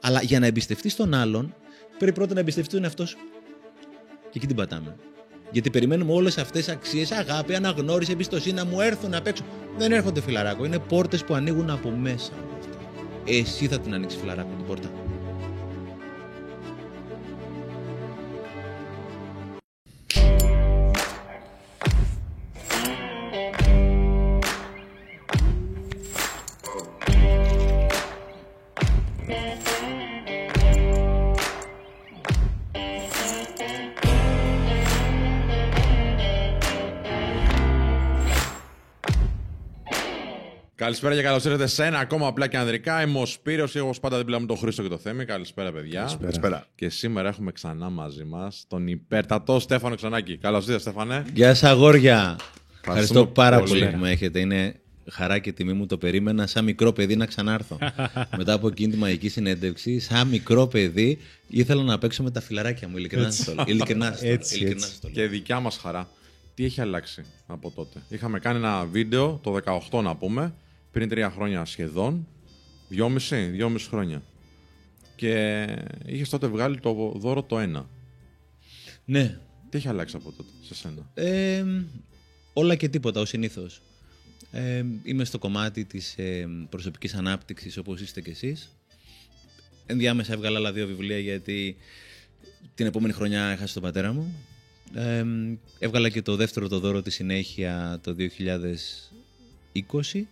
Αλλά για να εμπιστευτείς τον άλλον, πρέπει πρώτα να εμπιστευτείς τον εαυτό σου. Και εκεί την πατάμε. Γιατί περιμένουμε όλες αυτές τι αξίες, αγάπη, αναγνώριση, εμπιστοσύνη να μου έρθουν απ' έξω. Δεν έρχονται φιλαράκο. Είναι πόρτες που ανοίγουν από μέσα. Εσύ θα την ανοίξεις φιλαράκο την πόρτα. Καλησπέρα και καλώς ήρθατε σε ένα ακόμα απλά και ανδρικά. Είμαι ο Σπύρος και εγώ πάντα δίπλα με τον Χρήστο και το Θέμη. Καλησπέρα, παιδιά. Καλησπέρα. Και σήμερα έχουμε ξανά μαζί μας τον υπέρτατο Στέφανο Ξανάκη. Καλώς ήρθατε, Στέφανε. Γεια σας, αγόρια. Ευχαριστώ πάρα πολύ. πολύ που με έχετε. Είναι χαρά και τιμή μου το περίμενα σαν μικρό παιδί να ξανάρθω. Μετά από εκείνη τη μαγική συνέντευξη, σαν μικρό παιδί ήθελα να παίξω με τα φιλαράκια μου. Ειλικρινά σας το λέω. Ειλικρινά σας το λέω. Έτσι, Ειλικρινά έτσι. σας το λέω. Και δικιά μας χαρά. Τι έχει αλλάξει από τότε; Είχαμε κάνει ένα βίντεο το 18 να πούμε, πριν τρία χρόνια σχεδόν. Δυόμιση, δυόμιση χρόνια. Και είχες τότε βγάλει το δώρο το ένα. Ναι. Τι έχει αλλάξει από τότε σε σένα; Ε, όλα και τίποτα, ως συνήθως. Ε, είμαι στο κομμάτι της ε, προσωπικής ανάπτυξης όπως είστε κι εσείς. Ενδιάμεσα έβγαλα άλλα δύο βιβλία γιατί την επόμενη χρονιά έχασα τον πατέρα μου. Ε, έβγαλα και το δεύτερο το δώρο της συνέχεια το 2020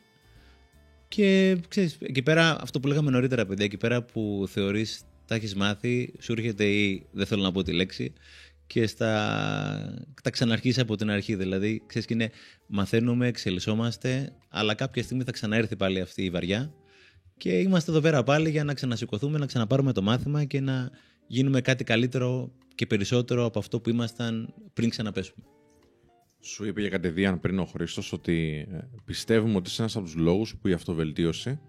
και ξέρεις, εκεί πέρα, αυτό που λέγαμε νωρίτερα, παιδιά, εκεί πέρα που θεωρείς τα έχεις μάθει, σου έρχεται ή δεν θέλω να πω τη λέξη, και στα... τα ξαναρχίσει από την αρχή. Δηλαδή, ξέρεις, και είναι, μαθαίνουμε, εξελισσόμαστε, αλλά κάποια στιγμή θα ξαναέρθει πάλι αυτή η βαριά και είμαστε εδώ πέρα πάλι για να ξανασηκωθούμε, να ξαναπάρουμε το μάθημα και να γίνουμε κάτι καλύτερο και περισσότερο από αυτό που ήμασταν πριν ξαναπέσουμε. Σου είπε για κατηδίαν πριν ο Χρήστος ότι ε, πιστεύουμε ότι είσαι ένας από τους λόγους που η αυτοβελτίωση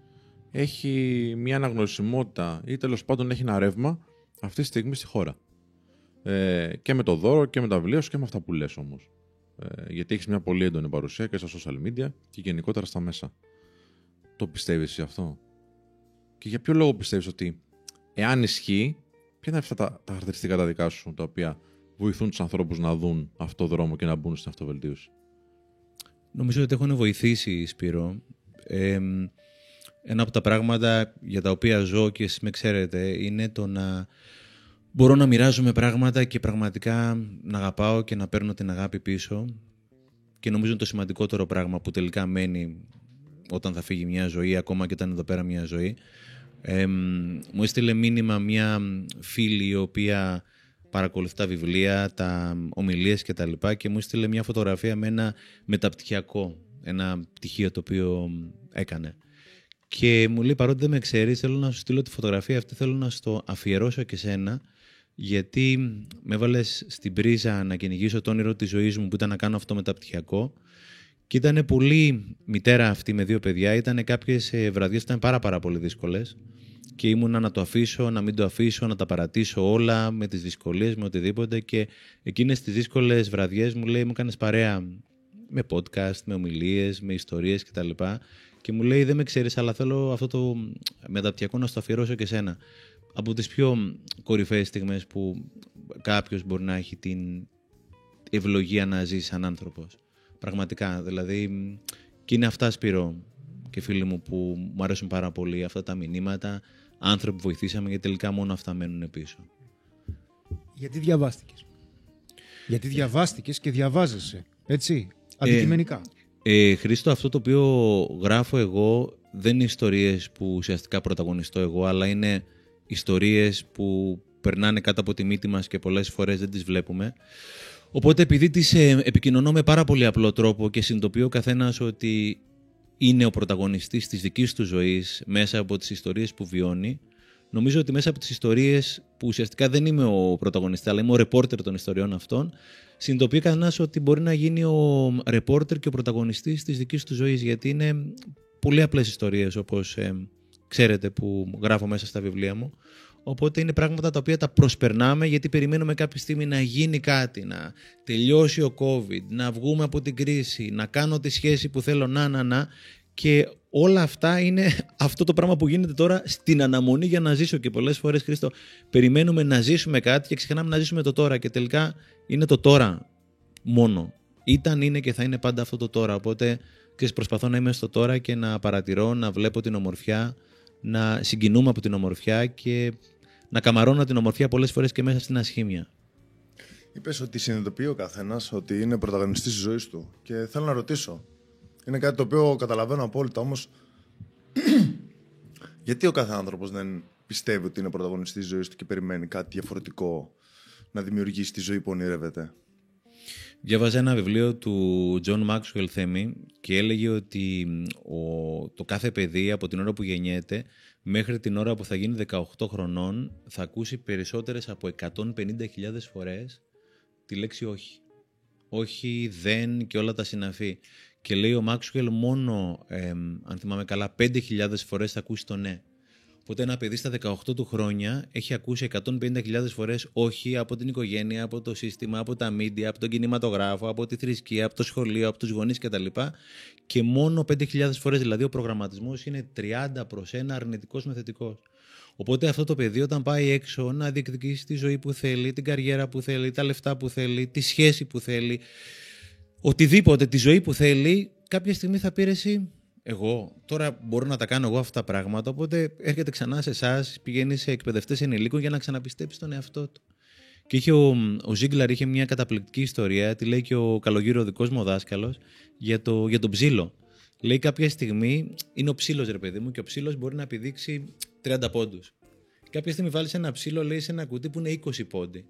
έχει μια αναγνωρισιμότητα ή τέλος πάντων έχει ένα ρεύμα αυτή τη στιγμή στη χώρα. Ε, και με το δώρο και με τα βιβλία σου και με αυτά που λες όμως. Ε, γιατί έχεις μια πολύ έντονη παρουσία και στα social media και γενικότερα στα μέσα. Το πιστεύεις εσύ αυτό; Και για ποιο λόγο πιστεύεις ότι εάν ισχύει, ποια είναι αυτά τα, τα χαρακτηριστικά τα δικά σου τα οποία βοηθούν τους ανθρώπους να δουν αυτό το δρόμο και να μπουν στην αυτοβελτίωση. Νομίζω ότι έχουν βοηθήσει, Σπύρο. Ε, ένα από τα πράγματα για τα οποία ζω και εσείς με ξέρετε είναι το να μπορώ να μοιράζομαι πράγματα και πραγματικά να αγαπάω και να παίρνω την αγάπη πίσω και νομίζω είναι το σημαντικότερο πράγμα που τελικά μένει όταν θα φύγει μια ζωή, ακόμα και όταν είναι εδώ πέρα μια ζωή. Ε, μου έστειλε μήνυμα μια φίλη η οποία παρακολουθεί τα βιβλία, τα ομιλίες και τα λοιπά και μου έστειλε μια φωτογραφία με ένα μεταπτυχιακό, ένα πτυχίο το οποίο έκανε. Και μου λέει παρότι δεν με ξέρεις θέλω να σου στείλω τη φωτογραφία αυτή, θέλω να στο αφιερώσω και σένα γιατί με έβαλε στην πρίζα να κυνηγήσω το όνειρο της ζωής μου που ήταν να κάνω αυτό μεταπτυχιακό και ήταν πολύ μητέρα αυτή με δύο παιδιά, ήταν κάποιες ε, βραδιές που ήταν πάρα πάρα πολύ δύσκολες και ήμουνα να το αφήσω, να μην το αφήσω, να τα παρατήσω όλα με τις δυσκολίες, με οτιδήποτε και εκείνες τις δύσκολες βραδιές μου λέει μου κάνεις παρέα με podcast, με ομιλίες, με ιστορίες κτλ. Και μου λέει δεν με ξέρεις αλλά θέλω αυτό το μεταπτυχιακό να στο αφιερώσω και σένα. Από τις πιο κορυφαίες στιγμές που κάποιος μπορεί να έχει την ευλογία να ζει σαν άνθρωπος. Πραγματικά, δηλαδή και είναι αυτά Σπύρο και φίλοι μου που μου αρέσουν πάρα πολύ αυτά τα μηνύματα, άνθρωποι που βοηθήσαμε γιατί τελικά μόνο αυτά μένουν πίσω. Γιατί διαβάστηκες; Γιατί διαβάστηκες και διαβάζεσαι. Έτσι. Αντικειμενικά; Ε, Χρήστο, αυτό το οποίο γράφω εγώ δεν είναι ιστορίες που ουσιαστικά πρωταγωνιστώ εγώ, αλλά είναι ιστορίες που περνάνε κάτω από τη μύτη μας και πολλές φορές δεν τις βλέπουμε. Οπότε επειδή τις ε, επικοινωνώ με πάρα πολύ απλό τρόπο και συνειδητοποιεί ο καθένας ότι είναι ο πρωταγωνιστής της δικής του ζωής μέσα από τις ιστορίες που βιώνει, νομίζω ότι μέσα από τις ιστορίες που ουσιαστικά δεν είμαι ο πρωταγωνιστής, αλλά είμαι ο ρεπόρτερ των ιστοριών αυτών, συνειδητοποιεί κανένας ότι μπορεί να γίνει ο ρεπόρτερ και ο πρωταγωνιστής της δικής του ζωής, γιατί είναι πολύ απλές ιστορίες όπως ε, ξέρετε που γράφω μέσα στα βιβλία μου. Οπότε είναι πράγματα τα οποία τα προσπερνάμε γιατί περιμένουμε κάποια στιγμή να γίνει κάτι, να τελειώσει ο COVID, να βγούμε από την κρίση, να κάνω τη σχέση που θέλω να, να, να. Και όλα αυτά είναι αυτό το πράγμα που γίνεται τώρα στην αναμονή για να ζήσω. Και πολλές φορές, Χρήστο, περιμένουμε να ζήσουμε κάτι και ξεχνάμε να ζήσουμε το τώρα. Και τελικά είναι το τώρα μόνο. Ήταν, είναι και θα είναι πάντα αυτό το τώρα. Οπότε ξέρεις, προσπαθώ να είμαι στο τώρα και να παρατηρώ, να βλέπω την ομορφιά, να συγκινούμε από την ομορφιά και να καμαρώνω την ομορφιά πολλές φορές και μέσα στην ασχήμια. Είπες ότι συνειδητοποιεί ο καθένας ότι είναι πρωταγωνιστής της ζωής του. Και θέλω να ρωτήσω. Είναι κάτι το οποίο καταλαβαίνω απόλυτα, όμως. γιατί ο κάθε άνθρωπος δεν πιστεύει ότι είναι πρωταγωνιστής της ζωής του και περιμένει κάτι διαφορετικό να δημιουργήσει τη ζωή που ονειρεύεται; Διάβαζα ένα βιβλίο του John Maxwell Θέμη και έλεγε ότι ο, το κάθε παιδί από την ώρα που γεννιέται μέχρι την ώρα που θα γίνει 18 χρονών θα ακούσει περισσότερες από 150.000 φορές τη λέξη όχι. Όχι, δεν και όλα τα συναφή. Και λέει ο Maxwell μόνο, αν θυμάμαι καλά, 5.000 φορές θα ακούσει το ναι. Οπότε ένα παιδί στα 18 του χρόνια έχει ακούσει 150.000 φορές όχι από την οικογένεια, από το σύστημα, από τα μίντια, από τον κινηματογράφο, από τη θρησκεία, από το σχολείο, από τους γονείς κτλ. Και μόνο 5.000 φορές, δηλαδή ο προγραμματισμός είναι 30 προς 1 αρνητικός με θετικός. Οπότε αυτό το παιδί όταν πάει έξω να διεκδικήσει τη ζωή που θέλει, την καριέρα που θέλει, τα λεφτά που θέλει, τη σχέση που θέλει, οτιδήποτε, τη ζωή που θέλει, κάποια στιγμή θα πήρε εγώ τώρα μπορώ να τα κάνω εγώ αυτά τα πράγματα. Οπότε έρχεται ξανά σε εσάς, πηγαίνει σε εκπαιδευτές ενηλίκων για να ξαναπιστέψει τον εαυτό του. Και είχε ο, ο Ζίγκλαρ είχε μια καταπληκτική ιστορία, τη λέει και ο καλογύρο δικός μου δάσκαλος, για, το, για τον ψήλο. Λέει κάποια στιγμή είναι ο ψήλος, ρε παιδί μου, και ο ψήλος μπορεί να επιδείξει 30 πόντους. Κάποια στιγμή βάλεις ένα ψήλο, λέει σε ένα κουτί που είναι 20 πόντι.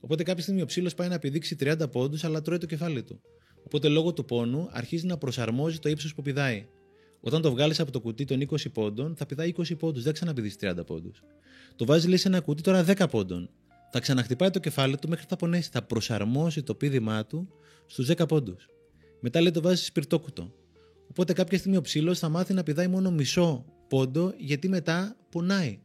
Οπότε κάποια στιγμή ο ψήλος πάει να επιδείξει 30 πόντους, αλλά τρώει το κεφάλι του. Οπότε λόγω του πόνου αρχίζει να προσαρμόζει το ύψος που πηδάει. Όταν το βγάλεις από το κουτί των 20 πόντων, θα πηδάει 20 πόντους, δεν ξαναπηδείς 30 πόντους. Το βάζεις λέει σε ένα κουτί τώρα 10 πόντων. Θα ξαναχτυπάει το κεφάλι του μέχρι θα πονέσει. Θα προσαρμόσει το πίδημά του στους 10 πόντους. Μετά λέει το βάζεις σπιρτόκουτο. Οπότε κάποια στιγμή ο ψήλο θα μάθει να πηδάει μόνο μισό πόντο γιατί μετά πονάει.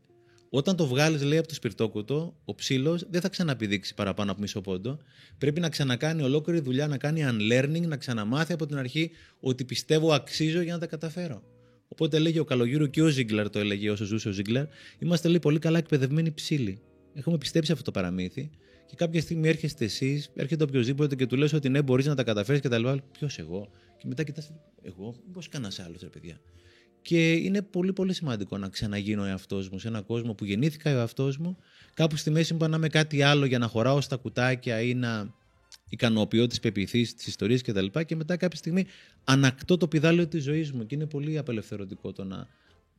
Όταν το βγάλεις, λέει, από το σπιρτόκουτο, ο ψήλος δεν θα ξαναπηδήξει παραπάνω από μισό πόντο. Πρέπει να ξανακάνει ολόκληρη δουλειά, να κάνει unlearning, να ξαναμάθει από την αρχή ότι πιστεύω αξίζω για να τα καταφέρω. Οπότε έλεγε ο Καλογύρου και ο Ζίγκλαρ το έλεγε όσο ζούσε ο Ζίγκλαρ, είμαστε λέει πολύ καλά εκπαιδευμένοι ψήλοι. Έχουμε πιστέψει αυτό το παραμύθι και κάποια στιγμή έρχεστε εσείς, έρχεται οποιοδήποτε και του λες ότι ναι, μπορείς να τα καταφέρεις και τα λοιπά. Ποιος εγώ; Και μετά κοιτάς, εγώ, πώ κανένας άλλος, ρε παιδιά. Και είναι πολύ πολύ σημαντικό να ξαναγίνω ο εαυτός μου σε έναν κόσμο που γεννήθηκα ο εαυτός μου. Κάπου στη μέση μου να είμαι κάτι άλλο για να χωράω στα κουτάκια ή να ικανοποιώ τις πεπιθήσεις, τις ιστορίες κτλ. Και, και μετά κάποια στιγμή ανακτώ το πιδάλιο της ζωής μου. Και είναι πολύ απελευθερωτικό το να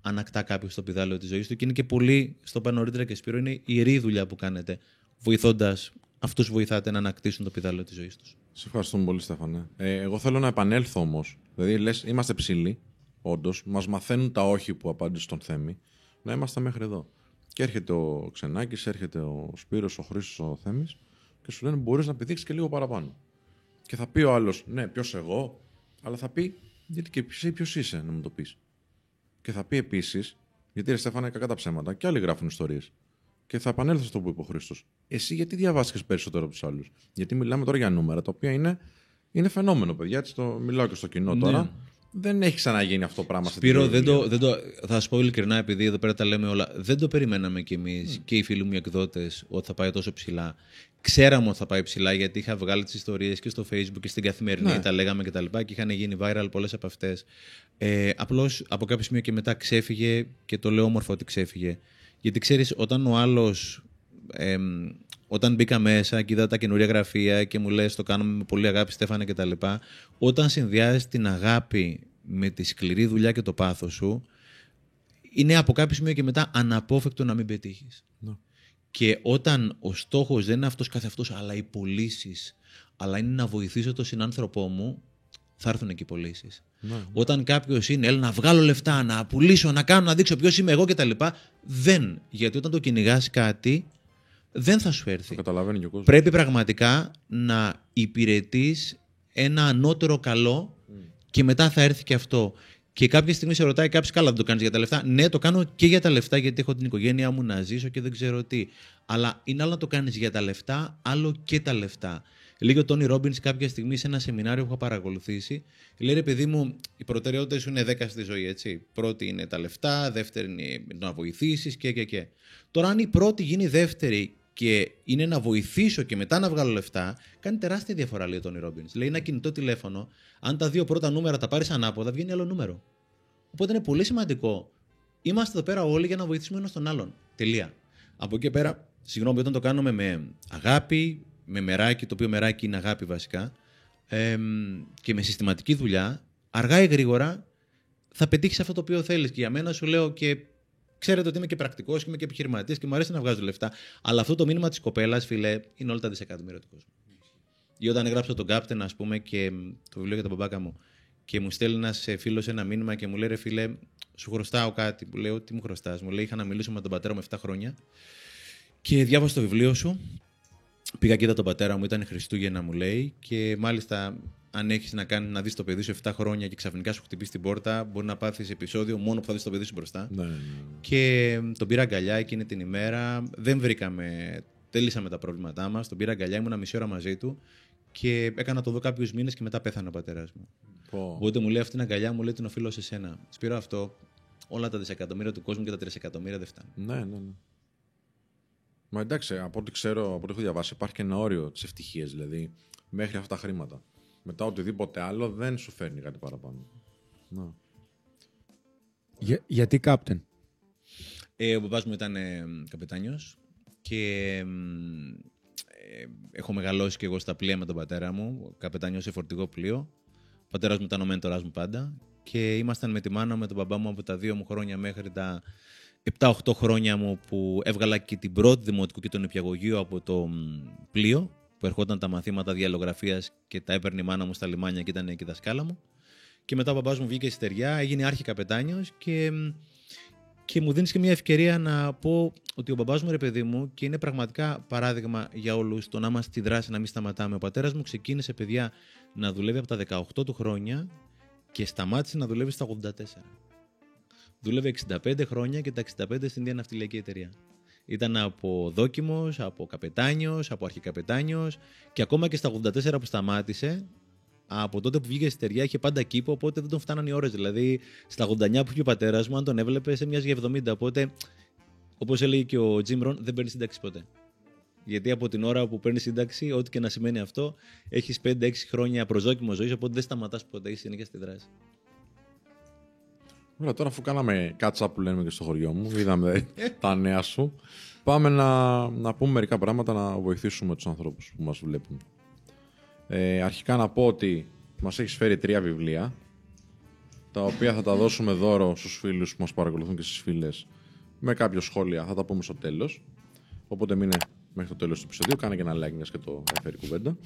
ανακτά κάποιος το πιδάλιο της ζωής του. Και είναι και πολύ, στο πάνω νωρίτερα και Σπύρο, είναι η ιερή δουλειά που κάνετε, βοηθώντας αυτούς βοηθάτε να ανακτήσουν το πιδάλιο της ζωής τους. Σε ευχαριστούμε πολύ, Στέφανε. Ε, εγώ θέλω να επανέλθω όμως. Δηλαδή, λες, είμαστε ψηλοί όντως, μας μαθαίνουν τα όχι που απάντησε στον Θέμη, να είμαστε μέχρι εδώ. Και έρχεται ο Ξενάκης, έρχεται ο Σπύρος, ο Χρήστος, ο Θέμης και σου λένε μπορείς να πηδήξεις και λίγο παραπάνω. Και θα πει ο άλλος, ναι, ποιος εγώ, αλλά θα πει, γιατί και εσύ ποιος είσαι να μου το πεις. Και θα πει επίσης, γιατί ρε Στέφανα, κακά τα ψέματα, και άλλοι γράφουν ιστορίες. Και θα επανέλθω στο που είπε ο Χρήστος. Εσύ γιατί διαβάστηκες περισσότερο από τους άλλους; Γιατί μιλάμε τώρα για νούμερα, τα οποία είναι, είναι φαινόμενο, παιδιά. Έτσι το μιλάω και στο κοινό ναι. τώρα δεν έχει ξαναγίνει αυτό το πράγμα. Σπύρο, δεν το, δεν το, θα σου πω ειλικρινά, επειδή εδώ πέρα τα λέμε όλα. Δεν το περιμέναμε κι εμείς mm. και οι φίλοι μου οι εκδότες ότι θα πάει τόσο ψηλά. Ξέραμε ότι θα πάει ψηλά γιατί είχα βγάλει τις ιστορίες και στο Facebook και στην καθημερινή, ναι. τα λέγαμε κτλ. Και, και είχαν γίνει viral πολλές από αυτές. Ε, Απλώς από κάποιο σημείο και μετά ξέφυγε και το λέω όμορφο ότι ξέφυγε. Γιατί ξέρεις, όταν ο άλλος. Ε, όταν μπήκα μέσα και είδα τα καινούρια γραφεία και μου λες το κάνουμε με πολύ αγάπη Στέφανε και τα λοιπά, όταν συνδυάζεις την αγάπη με τη σκληρή δουλειά και το πάθος σου, είναι από κάποιο σημείο και μετά αναπόφευκτο να μην πετύχεις. Ναι. Και όταν ο στόχος δεν είναι αυτός καθ' αυτός, αλλά οι πωλήσεις, αλλά είναι να βοηθήσω τον συνάνθρωπό μου, θα έρθουν εκεί οι πωλήσεις. Ναι. Όταν κάποιος είναι, έλα να βγάλω λεφτά, να πουλήσω, να κάνω, να δείξω ποιος είμαι εγώ κτλ. Δεν. Γιατί όταν το κυνηγάς κάτι, δεν θα σου έρθει. Το καταλαβαίνει και ο Πρέπει πραγματικά να υπηρετείς ένα ανώτερο καλό και μετά θα έρθει και αυτό. Και κάποια στιγμή σε ρωτάει κάποιος, καλά, δεν το κάνεις για τα λεφτά. Ναι, το κάνω και για τα λεφτά, γιατί έχω την οικογένειά μου να ζήσω και δεν ξέρω τι. Αλλά είναι άλλο να το κάνεις για τα λεφτά, άλλο και τα λεφτά. Λέγει ο Τόνι Ρόμπιν κάποια στιγμή σε ένα σεμινάριο που είχα παρακολουθήσει. Λέει ρε παιδί μου, οι προτεραιότητες σου είναι 10 στη ζωή, έτσι. Πρώτη είναι τα λεφτά, δεύτερη είναι το να βοηθήσεις και, και, και. Τώρα, αν η πρώτη γίνει δεύτερη και είναι να βοηθήσω και μετά να βγάλω λεφτά, κάνει τεράστια διαφορά, λέει ο Τόνι Ρόμπιν. Λέει ένα κινητό τηλέφωνο, αν τα δύο πρώτα νούμερα τα πάρεις ανάποδα, βγαίνει άλλο νούμερο. Οπότε είναι πολύ σημαντικό. Είμαστε εδώ πέρα όλοι για να βοηθήσουμε ένας τον άλλον. Τελεία. Από εκεί και πέρα, συγγνώμη, όταν το κάνουμε με αγάπη, με μεράκι, το οποίο μεράκι είναι αγάπη βασικά, εμ, και με συστηματική δουλειά, αργά ή γρήγορα θα πετύχεις αυτό το οποίο θέλεις. Και για μένα σου λέω και ξέρετε ότι είμαι και πρακτικός και είμαι και επιχειρηματία και μου αρέσει να βγάζω λεφτά. Αλλά αυτό το μήνυμα της κοπέλας, φιλέ, είναι όλα τα δισεκατομμύρια του κόσμου. Ή όταν έγραψα τον Captain, ας πούμε, και μ, το βιβλίο για τον μπαμπάκα μου, και μου στέλνει ένας φίλος ένα μήνυμα και μου λέει: Ρε φίλε, σου χρωστάω κάτι. Μου λέω: Τι μου χρωστάς. Μου λέει: Είχα να μιλήσω με τον πατέρα μου 7 χρόνια και διάβασα το βιβλίο σου. Πήγα και είδα τον πατέρα μου, ήταν Χριστούγεννα, μου λέει. Και μάλιστα, αν έχεις να, κάνεις, να δεις το παιδί σου 7 χρόνια και ξαφνικά σου χτυπήσει την πόρτα, μπορεί να πάθεις επεισόδιο μόνο που θα δεις το παιδί σου μπροστά. Ναι, ναι, ναι. Και τον πήρα αγκαλιά εκείνη την ημέρα. Δεν βρήκαμε. Τέλησαμε τα προβλήματά μας. Τον πήρα αγκαλιά, ήμουν μισή ώρα μαζί του. Και έκανα να το δω κάποιους μήνες και μετά πέθανε ο πατέρας μου. Πω. Οπότε μου λέει αυτή την αγκαλιά, μου λέει την οφείλω σε σένα. Σπύρο αυτό, όλα τα δισεκατομμύρια του κόσμου και τα τρισεκατομμύρια δεν φτάνουν. Ναι, ναι, ναι. Μα εντάξει, από ό,τι ξέρω, από ό,τι έχω διαβάσει, υπάρχει και ένα όριο της ευτυχίας. Δηλαδή, μέχρι αυτά τα χρήματα. Μετά οτιδήποτε άλλο δεν σου φέρνει κάτι παραπάνω. Να. Για, γιατί κάπτεν. Ε, ο μπαμπάς μου ήταν ε, καπετάνιος και μ, ε, έχω μεγαλώσει και εγώ στα πλοία με τον πατέρα μου, καπετάνιος σε φορτηγό πλοίο. Ο πατέρας μου ήταν ο μέντορας μου πάντα και ήμασταν με τη μάνα μου, με τον μπαμπά μου από τα δύο μου χρόνια μέχρι τα 7-8 χρόνια μου που έβγαλα και την πρώτη δημοτικού και τον υπηαγωγείο από το μ, πλοίο που ερχόταν τα μαθήματα διαλογραφίας και τα έπαιρνε η μάνα μου στα λιμάνια και ήταν εκεί η δασκάλα μου. Και μετά ο μπαμπάς μου βγήκε στη στεριά, έγινε άρχη καπετάνιος και μ, και μου δίνεις και μια ευκαιρία να πω ότι ο μπαμπάς μου, ρε παιδί μου, και είναι πραγματικά παράδειγμα για όλους το να είμαστε στη δράση, να μην σταματάμε. Ο πατέρας μου ξεκίνησε, παιδιά, να δουλεύει από τα 18 του χρόνια και σταμάτησε να δουλεύει στα 84. Δούλευε 65 χρόνια και τα 65 στην ίδια ναυτιλιακή εταιρεία. Ήταν από δόκιμος, από καπετάνιος, από αρχικαπετάνιος και ακόμα και στα 84 που σταμάτησε, από τότε που βγήκε στη στεριά είχε πάντα κήπο, οπότε δεν τον φτάνανε οι ώρες. Δηλαδή, στα 89 που είχε ο πατέρας μου, αν τον έβλεπε, σε μοιάζει για 70. Οπότε, όπως έλεγε και ο Τζιμ Ρον, δεν παίρνεις σύνταξη ποτέ. Γιατί από την ώρα που παίρνεις σύνταξη, ό,τι και να σημαίνει αυτό, έχεις 5-6 χρόνια προσδόκιμος ζωής, οπότε δεν σταματάς ποτέ, είσαι συνέχεια στη δράση. Ωραία, τώρα αφού κάναμε catch-up που λέμε και στο χωριό μου, είδαμε τα νέα σου, πάμε να, να πούμε μερικά πράγματα να βοηθήσουμε τους ανθρώπους που μας βλέπουν. Ε, αρχικά να πω ότι μας έχεις φέρει τρία βιβλία, τα οποία θα τα δώσουμε δώρο στους φίλους που μας παρακολουθούν και στις φίλες με κάποιο σχόλια, θα τα πούμε στο τέλος. Οπότε μείνε μέχρι το τέλος του επεισοδίου, κάνε και ένα like μιας και το έφερε η κουβέντα.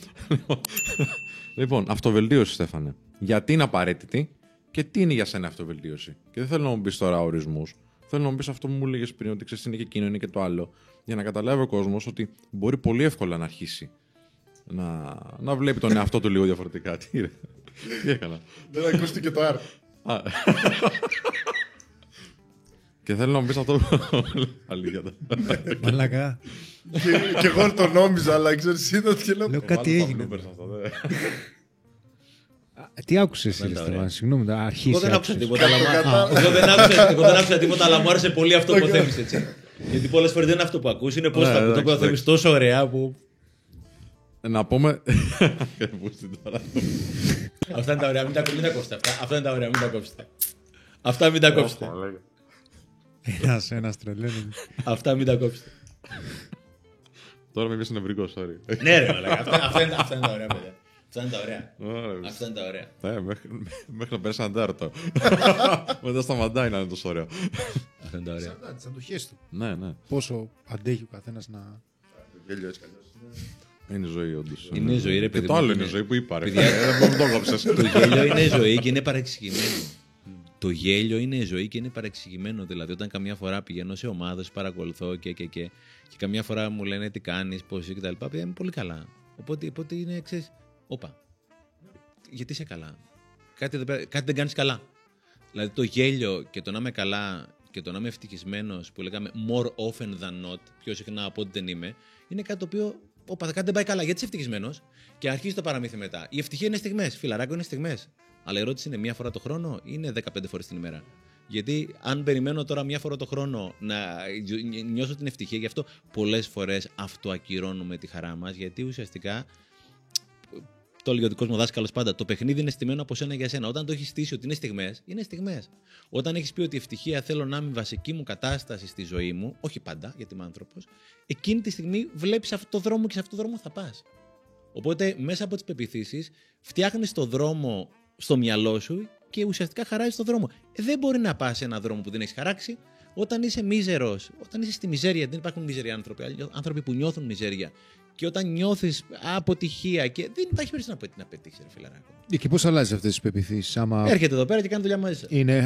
λοιπόν, αυτοβελτίωση Στέφανε. Γιατί είναι απαραίτητη και τι είναι για σένα αυτοβελτίωση. Και δεν θέλω να μου πεις τώρα ορισμούς. Θέλω να μου πεις αυτό που μου έλεγε πριν, ότι ξέρεις είναι και εκείνο, είναι και το άλλο. Για να καταλάβει ο κόσμος ότι μπορεί πολύ εύκολα να αρχίσει να, να βλέπει τον εαυτό του λίγο διαφορετικά. Τι, ρε. τι έκανα; Δεν ακούστηκε το R. Α. και θέλω να μου πεις αυτό. Αλήθεια. Μαλακά. και, και εγώ το νόμιζα, αλλά ξέρεις, είδα και λέω... Λέω κάτι έγινε. Α, Τι άκουσες εσύ, Ήταν ρε ωραία. Στεφάν, συγγνώμη, τα αρχίσει. Εγώ δεν άκουσα τίποτα, αλλά, Κατάλαβα. εγώ δεν άκουσα, εγώ δεν άκουσα τίποτα, αλλά μου άρεσε πολύ αυτό που θέμεις, έτσι. Γιατί πολλές φορές δεν είναι αυτό που ακούς, είναι πώς Ναι, θα το εντάξει, που θέμεις εντάξει. τόσο ωραία που. να πούμε. Πού στην τώρα. Αυτά είναι τα ωραία, μην τα, μην τα κόψετε. Αυτά, αυτά είναι τα ωραία, μην τα κόψετε. Αυτά μην τα κόψετε. Ένας ένας τρελαίνει. Αυτά μην τα κόψετε. Τώρα με βγει νευρικός, sorry. ναι, ρε, μαλάκα. Αυτά, αυτά, είναι, αυτά είναι τα ωραία, παιδιά. Αυτά είναι τα ωραία. Ωραία, Αυτά είναι τα ωραία. Ε, μέχρι, μέχρι να πέρασε ένα τέταρτο. Μετά σταματάει να είναι τόσο ωραίο. Αυτά είναι τα ωραία. Σαν το χέρι του. ναι, ναι. Πόσο αντέχει ο καθένας να. Γέλιο έτσι κι αλλιώς. Είναι ζωή, όντως. Είναι ζωή, ρε Και παιδί το μου, άλλο είναι- είναι ζωή που είπα. Ρε. Παιδιά- Ε, Δεν το κόψες. Το γέλιο είναι ζωή και είναι παρεξηγημένο. Το γέλιο είναι ζωή και είναι παρεξηγημένο. Δηλαδή, όταν καμιά φορά πηγαίνω σε ομάδες, παρακολουθώ και, και, και, και καμιά φορά μου λένε τι κάνεις, πώς είσαι κτλ. Παιδιά είμαι πολύ καλά. Οπότε, οπότε είναι, ξέρεις, όπα. Γιατί είσαι καλά; Κάτι, δεν πέρα- κάτι δεν κάνεις καλά. Δηλαδή, το γέλιο και το να είμαι καλά και το να είμαι ευτυχισμένος που λέγαμε more often than not, πιο συχνά από ό,τι δεν είμαι, είναι κάτι το οποίο Όπα, κάτι δεν πάει καλά. Γιατί είσαι ευτυχισμένος; Και αρχίζει το παραμύθι μετά. Η ευτυχία είναι στιγμές. Φιλαράκο είναι στιγμές. Αλλά η ερώτηση είναι μία φορά το χρόνο ή είναι 15 φορές την ημέρα; Γιατί αν περιμένω τώρα μία φορά το χρόνο να νιώσω την ευτυχία, γι' αυτό πολλές φορές αυτοακυρώνουμε τη χαρά μας. Γιατί ουσιαστικά το λέει ο δικός μου δάσκαλος πάντα. Το παιχνίδι είναι στημένο από σένα για σένα. Όταν το έχεις στήσει ότι είναι στιγμές, είναι στιγμές. Όταν έχεις πει ότι η ευτυχία θέλω να είμαι η βασική μου κατάσταση στη ζωή μου, όχι πάντα, γιατί είμαι άνθρωπος, εκείνη τη στιγμή βλέπεις αυτό το δρόμο και σε αυτό το δρόμο θα πας. Οπότε μέσα από τις πεπιθήσεις φτιάχνεις το δρόμο στο μυαλό σου και ουσιαστικά χαράζεις το δρόμο. Ε, δεν μπορεί να πας σε ένα δρόμο που δεν έχεις χαράξει. Όταν είσαι μίζερος, όταν είσαι στη μιζέρια, δεν υπάρχουν μιζεροί άνθρωποι, άνθρωποι που νιώθουν μιζέρια και όταν νιώθεις αποτυχία και δεν υπάρχει περίπτωση να πετύχεις, ρε φιλαράκο. Και πώς αλλάζει αυτές τις πεπιθήσεις, άμα. Έρχεται εδώ πέρα και κάνει δουλειά μαζί σα. Είναι.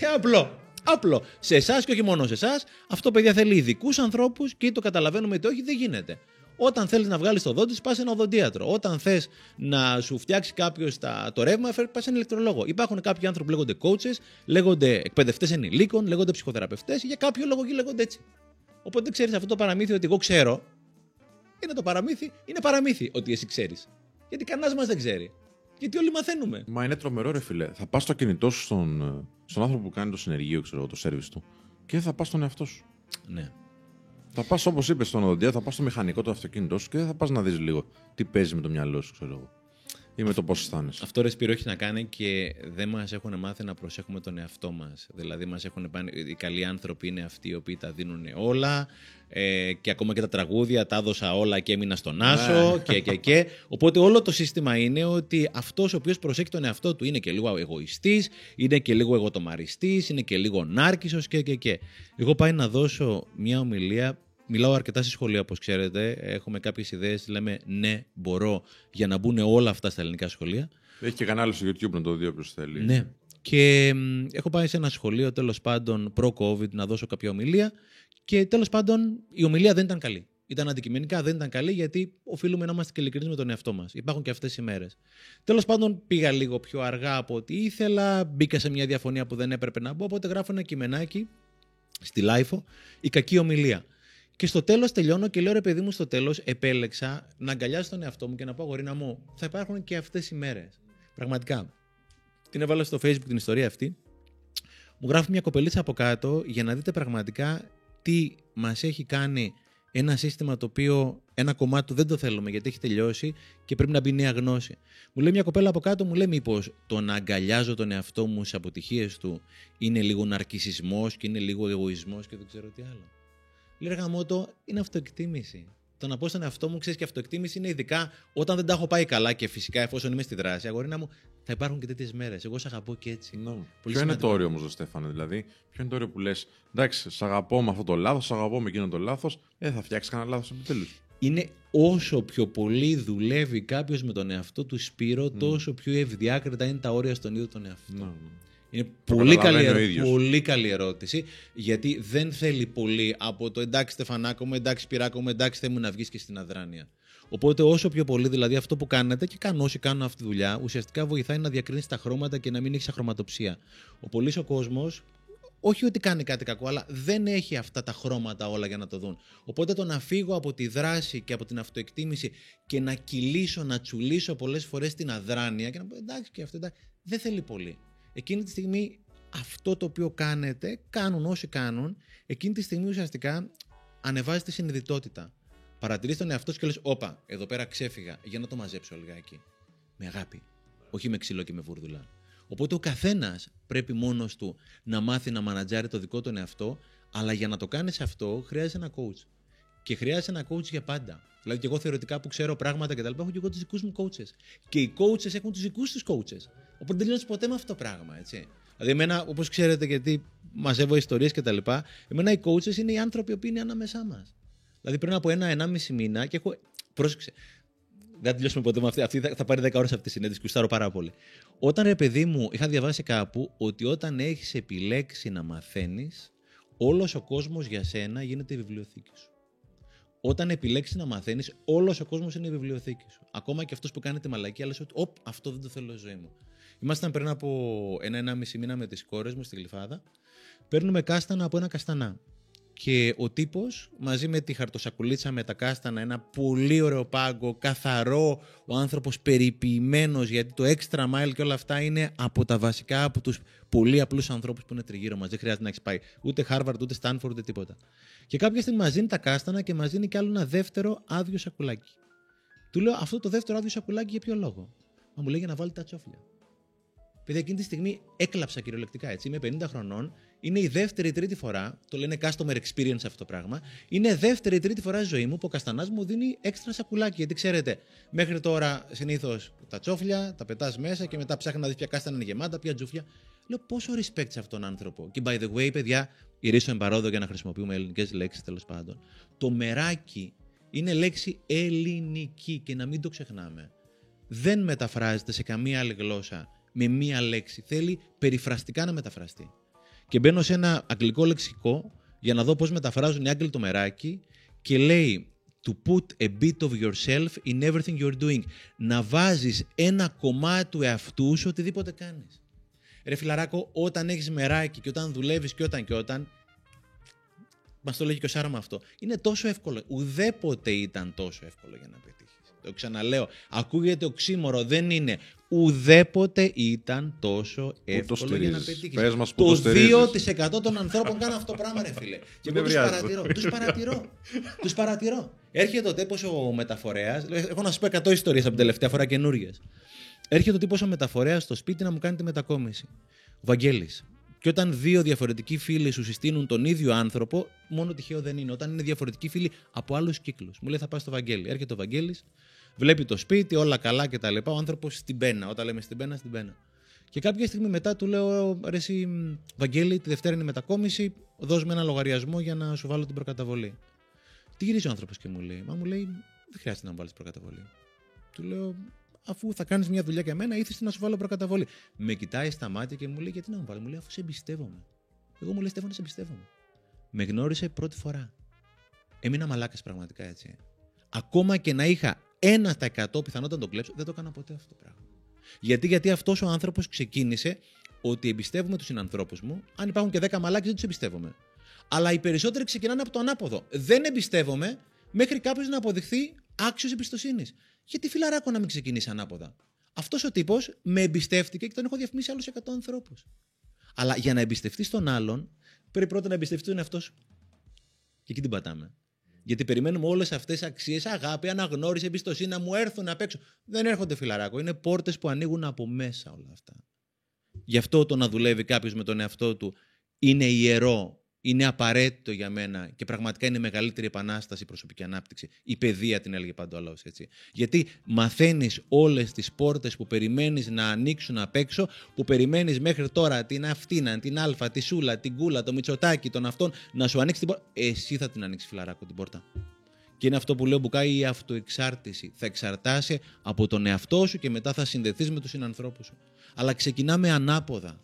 Ε, απλό. Απλό. Σε εσάς και όχι μόνο σε εσάς, αυτό παιδιά θέλει ειδικούς ανθρώπους και το καταλαβαίνουμε ότι όχι, δεν γίνεται. Όταν θέλεις να βγάλεις το δόντι, πα σε ένα οδοντίατρο. Όταν θες να σου φτιάξει κάποιος το ρεύμα, πας σε ένα ηλεκτρολόγο. Υπάρχουν κάποιοι άνθρωποι που λέγονται coaches, λέγονται εκπαιδευτές ενηλίκων, λέγονται ψυχοθεραπευτές, για κάποιο λόγο και λέγονται έτσι. Οπότε ξέρεις αυτό το παραμύθι ότι εγώ ξέρω, είναι το παραμύθι, είναι παραμύθι ότι εσύ ξέρεις. Γιατί κανένας μας δεν ξέρει. Γιατί όλοι μαθαίνουμε. Μα είναι τρομερό, ρε φιλέ. Θα πας στο κινητό σου στον, ε, στον άνθρωπο που κάνει το συνεργείο, ξέρω το σερβις του, και θα πας στον εαυτό σου. Ναι. Θα πας όπως είπες στον οδοντία, θα πας στο μηχανικό του αυτοκίνητό σου και δεν θα πας να δεις λίγο τι παίζει με το μυαλό σου, ξέρω εγώ. Ή με το πώς αισθάνεσαι. Αυτό ρε Σπύρο έχει να κάνει και δεν μας έχουν μάθει να προσέχουμε τον εαυτό μας. Δηλαδή, μας έχουν πάνε, οι καλοί άνθρωποι είναι αυτοί οι οποίοι τα δίνουν όλα. Ε, και ακόμα και τα τραγούδια τα έδωσα όλα και έμεινα στον Άσο και, και, και. Οπότε όλο το σύστημα είναι ότι αυτός ο οποίος προσέχει τον εαυτό του είναι και λίγο εγωιστής, είναι και λίγο εγωτομαριστής, είναι και λίγο νάρκισος και, και, και. Εγώ πάει να δώσω μια ομιλία Μιλάω αρκετά στη σχολεία, όπως ξέρετε. Έχουμε κάποιες ιδέες, λέμε ναι, μπορώ, για να μπουν όλα αυτά στα ελληνικά σχολεία. Έχει και κανάλι στο YouTube να το δει όποιος θέλει. Ναι. Και έχω πάει σε ένα σχολείο, τέλος πάντων, προ-COVID, να δώσω κάποια ομιλία. Και τέλος πάντων, η ομιλία δεν ήταν καλή. Ήταν αντικειμενικά, δεν ήταν καλή, γιατί οφείλουμε να είμαστε και ειλικρινείς με τον εαυτό μας. Υπάρχουν και αυτές οι μέρες. Τέλος πάντων, πήγα λίγο πιο αργά από ό,τι ήθελα. Μπήκα σε μια διαφωνία που δεν έπρεπε να μπω. Οπότε γράφω ένα κειμενάκι στη LiFO, η κακή ομιλία. Και στο τέλος τελειώνω και λέω ρε παιδί μου, στο τέλος επέλεξα να αγκαλιάσω τον εαυτό μου και να πω αγορίνα μου, θα υπάρχουν και αυτές οι μέρες. Πραγματικά. Την έβαλα στο Facebook την ιστορία αυτή. Μου γράφει μια κοπελίτσα από κάτω για να δείτε πραγματικά τι μας έχει κάνει ένα σύστημα το οποίο ένα κομμάτι του δεν το θέλουμε γιατί έχει τελειώσει και πρέπει να μπει νέα γνώση. Μου λέει μια κοπέλα από κάτω, μου λέει μήπως το να αγκαλιάζω τον εαυτό μου σε αποτυχίες του είναι λίγο ναρκισισμός και είναι λίγο εγωισμός και δεν ξέρω τι άλλο. Λέει γαμώτο, είναι αυτοεκτίμηση. Το να πω στον εαυτό μου, ξέρεις και αυτοεκτίμηση είναι ειδικά όταν δεν τα έχω πάει καλά και φυσικά εφόσον είμαι στη δράση. Αγορίνα μου, θα υπάρχουν και τέτοιες μέρες. Εγώ σε αγαπώ και έτσι. No. Ναι. ποιο είναι το όριο όμως, Στέφανε, δηλαδή; Ποιο είναι το όριο που λες, εντάξει, σε αγαπώ με αυτό το λάθος, σε αγαπώ με εκείνο το λάθος, ε, θα φτιάξεις κανένα λάθος επιτέλους. Είναι όσο πιο πολύ δουλεύει κάποιος με τον εαυτό του Σπύρο, mm. τόσο πιο ευδιάκριτα είναι τα όρια στον ίδιο τον εαυτό. No. Ναι, ναι. Είναι πολύ καλή, πολύ καλή ερώτηση, γιατί δεν θέλει πολύ από το εντάξει Στεφανάκο μου, εντάξει Πυράκο μου, εντάξει θέλει να βγεις και στην αδράνεια. Οπότε όσο πιο πολύ δηλαδή αυτό που κάνετε και κάνω όσοι κάνουν αυτή τη δουλειά, ουσιαστικά βοηθάει να διακρίνεις τα χρώματα και να μην έχεις αχρωματοψία. Ο πολύς ο κόσμος, όχι ότι κάνει κάτι κακό, αλλά δεν έχει αυτά τα χρώματα όλα για να το δουν. Οπότε το να φύγω από τη δράση και από την αυτοεκτίμηση και να κυλήσω, να τσουλήσω πολλές φορές την αδράνεια και να πω εντάξει και αυτό εντάξει, δεν θέλει πολύ. Εκείνη τη στιγμή αυτό το οποίο κάνετε, κάνουν όσοι κάνουν, εκείνη τη στιγμή ουσιαστικά ανεβάζει τη συνειδητότητα. Παρατηρείς τον εαυτό σου και λες: Όπα, εδώ πέρα ξέφυγα, για να το μαζέψω λιγάκι. Με αγάπη. Όχι με ξύλο και με βούρδουλα. Οπότε ο καθένας πρέπει μόνος του να μάθει να μανατζάρει το δικό του εαυτό, αλλά για να το κάνεις αυτό χρειάζεται ένα coach. Και χρειάζεται ένα coach για πάντα. Δηλαδή, και εγώ θεωρητικά που ξέρω πράγματα και τα λοιπά, έχω και εγώ τους δικούς μου coaches. Και οι coaches έχουν τους δικούς τους coaches. Οπότε δεν λύνεις ποτέ με αυτό το πράγμα, έτσι. Δηλαδή, εμένα, όπως ξέρετε, γιατί μαζεύω ιστορίες και τα λοιπά, εμένα οι coaches είναι οι άνθρωποι που είναι ανάμεσά μας. Δηλαδή, πριν από ένα-ενάμιση μήνα και έχω. Πρόσεξε. Δεν θα τελειώσουμε ποτέ με αυτή. Αυτή θα, θα πάρει 10 ώρες αυτή τη συνέντευξη, κουστάρω πάρα πολύ. Όταν ρε παιδί μου, είχα διαβάσει κάπου ότι όταν έχεις επιλέξει να μαθαίνεις, όλος ο κόσμος για σένα γίνεται η βιβλιοθήκη σου όταν επιλέξεις να μαθαίνεις, όλος ο κόσμος είναι η βιβλιοθήκη σου. Ακόμα και αυτός που κάνει τη μαλακή, αλλά ότι, Οπ, αυτό δεν το θέλω στη ζωή μου. Ήμασταν πριν από ένα-ένα μισή μήνα με τις κόρες μου στη Γλυφάδα. Παίρνουμε κάστανα από ένα καστανά. Και ο τύπος μαζί με τη χαρτοσακουλίτσα με τα κάστανα, ένα πολύ ωραίο πάγκο, καθαρό, ο άνθρωπος περιποιημένος, γιατί το extra mile και όλα αυτά είναι από τα βασικά, από τους πολύ απλούς ανθρώπους που είναι τριγύρω μας. Δεν χρειάζεται να έχεις πάει ούτε Harvard, ούτε Stanford, ούτε τίποτα. Και κάποια στιγμή μας δίνει τα κάστανα και μας δίνει κι άλλο ένα δεύτερο άδειο σακουλάκι. Του λέω αυτό το δεύτερο άδειο σακουλάκι για ποιο λόγο; Μα μου λέει για να βάλει τα τσόφλια. Παιδιά, εκείνη τη στιγμή έκλαψα κυριολεκτικά έτσι. Είμαι 50 χρονών. Είναι η δεύτερη ή τρίτη φορά, το λένε customer experience αυτό το πράγμα. Είναι δεύτερη ή τρίτη φορά στη ζωή μου που ο Καστανάς μου δίνει έξτρα σακουλάκι. Γιατί ξέρετε, μέχρι τώρα συνήθως τα τσόφλια, τα πετάς μέσα και μετά ψάχνεις να δεις ποια κάστανα είναι γεμάτα, ποια τζούφλια. Λέω πόσο respect σε αυτόν τον άνθρωπο. Και by the way, παιδιά, ηρίσω εμπαρόδο για να χρησιμοποιούμε ελληνικές λέξεις τέλος πάντων. Το μεράκι είναι λέξη ελληνική και να μην το ξεχνάμε. Δεν μεταφράζεται σε καμία άλλη γλώσσα με μία λέξη. Θέλει περιφραστικά να μεταφραστεί. Και μπαίνω σε ένα αγγλικό λεξικό για να δω πώς μεταφράζουν οι Άγγλοι το μεράκι και λέει to put a bit of yourself in everything you're doing. Να βάζεις ένα κομμάτι του εαυτού σου οτιδήποτε κάνεις. Ρε φιλαράκο, όταν έχεις μεράκι και όταν δουλεύεις και όταν και όταν, Μας το λέγει και ο Σάραμα αυτό. Είναι τόσο εύκολο. Ουδέποτε ήταν τόσο εύκολο για να πετύχεις. Το ξαναλέω. Ακούγεται οξύμορο. Δεν είναι. Ουδέποτε ήταν τόσο εύκολο για να πετύχεις. Το 2% των ανθρώπων κάνουν αυτό το πράγμα, ρε φίλε. Και εγώ τους παρατηρώ. Τους παρατηρώ. τους παρατηρώ. Έρχεται ο τύπος ο μεταφορέας. Έχω να σα πω 100 ιστορίες από την τελευταία φορά καινούριες. Έρχεται ο τύπος ο μεταφορέας στο σπίτι να μου κάνει τη μετακόμιση. Ο Βαγγέλης. Και όταν δύο διαφορετικοί φίλοι σου συστήνουν τον ίδιο άνθρωπο, μόνο τυχαίο δεν είναι. Όταν είναι διαφορετικοί φίλοι από άλλους κύκλους. Μου λέει θα πάω στο Βαγγέλη. Έρχεται ο Βαγγέλης, βλέπει το σπίτι, όλα καλά κτλ. Ο άνθρωπος στην πένα. Όταν λέμε στην πένα, στην πένα. Και κάποια στιγμή μετά του λέω: Ρε, εσύ, Βαγγέλη, τη Δευτέρα είναι η μετακόμιση. Δώσ' με ένα λογαριασμό για να σου βάλω την προκαταβολή. Τι γυρίζει ο άνθρωπος και μου λέει: Μα μου λέει: Δεν χρειάζεται να μου βάλεις προκαταβολή. Του λέω: αφού θα κάνεις μια δουλειά για μένα, ήθελε να σου βάλω προκαταβολή. Με κοιτάει στα μάτια και μου λέει: Γιατί να μου βάλει, μου λέει: Αφού σε εμπιστεύομαι. Εγώ μου λέει: Στέφανο, σε εμπιστεύομαι. Με γνώρισε πρώτη φορά. Έμεινα μαλάκας πραγματικά έτσι. Ακόμα και να είχα 1% πιθανότητα να τον κλέψω, δεν το έκανα ποτέ αυτό το πράγμα. Γιατί, γιατί αυτός ο άνθρωπος ξεκίνησε ότι εμπιστεύομαι τους συνανθρώπους μου. Αν υπάρχουν και 10 μαλάκες, δεν τους εμπιστεύομαι. Αλλά οι περισσότεροι ξεκινάνε από το ανάποδο. Δεν εμπιστεύομαι μέχρι κάποιος να αποδειχθεί άξιος εμπιστοσύνης. Γιατί φιλαράκο να μην ξεκινήσει ανάποδα. Αυτός ο τύπος με εμπιστεύτηκε και τον έχω διαφημίσει άλλους 100 ανθρώπους. Αλλά για να εμπιστευτεί τον άλλον, πρέπει πρώτα να εμπιστευτεί τον εαυτό σου. Και εκεί την πατάμε. Γιατί περιμένουμε όλες αυτές τι αξίες, αγάπη, αναγνώριση, εμπιστοσύνη να μου έρθουν απ' έξω. Δεν έρχονται φιλαράκο. Είναι πόρτες που ανοίγουν από μέσα όλα αυτά. Γι' αυτό το να δουλεύει κάποιος με τον εαυτό του είναι ιερό είναι απαραίτητο για μένα και πραγματικά είναι μεγαλύτερη επανάσταση η προσωπική ανάπτυξη. Η παιδεία την έλεγε πάντα ο έτσι. Γιατί μαθαίνεις όλες τις πόρτες που περιμένεις να ανοίξουν απ' έξω, που περιμένεις μέχρι τώρα την αυτίνα, την αλφα, τη σούλα, την κούλα, το μυτσοτάκι, τον αυτόν να σου ανοίξει την πόρτα. Εσύ θα την ανοίξεις, φιλαράκο, την πόρτα. Και είναι αυτό που λέω Μπουκάη η αυτοεξάρτηση. Θα εξαρτάσει από τον εαυτό σου και μετά θα συνδεθείς με τους συνανθρώπους σου. Αλλά ξεκινάμε ανάποδα.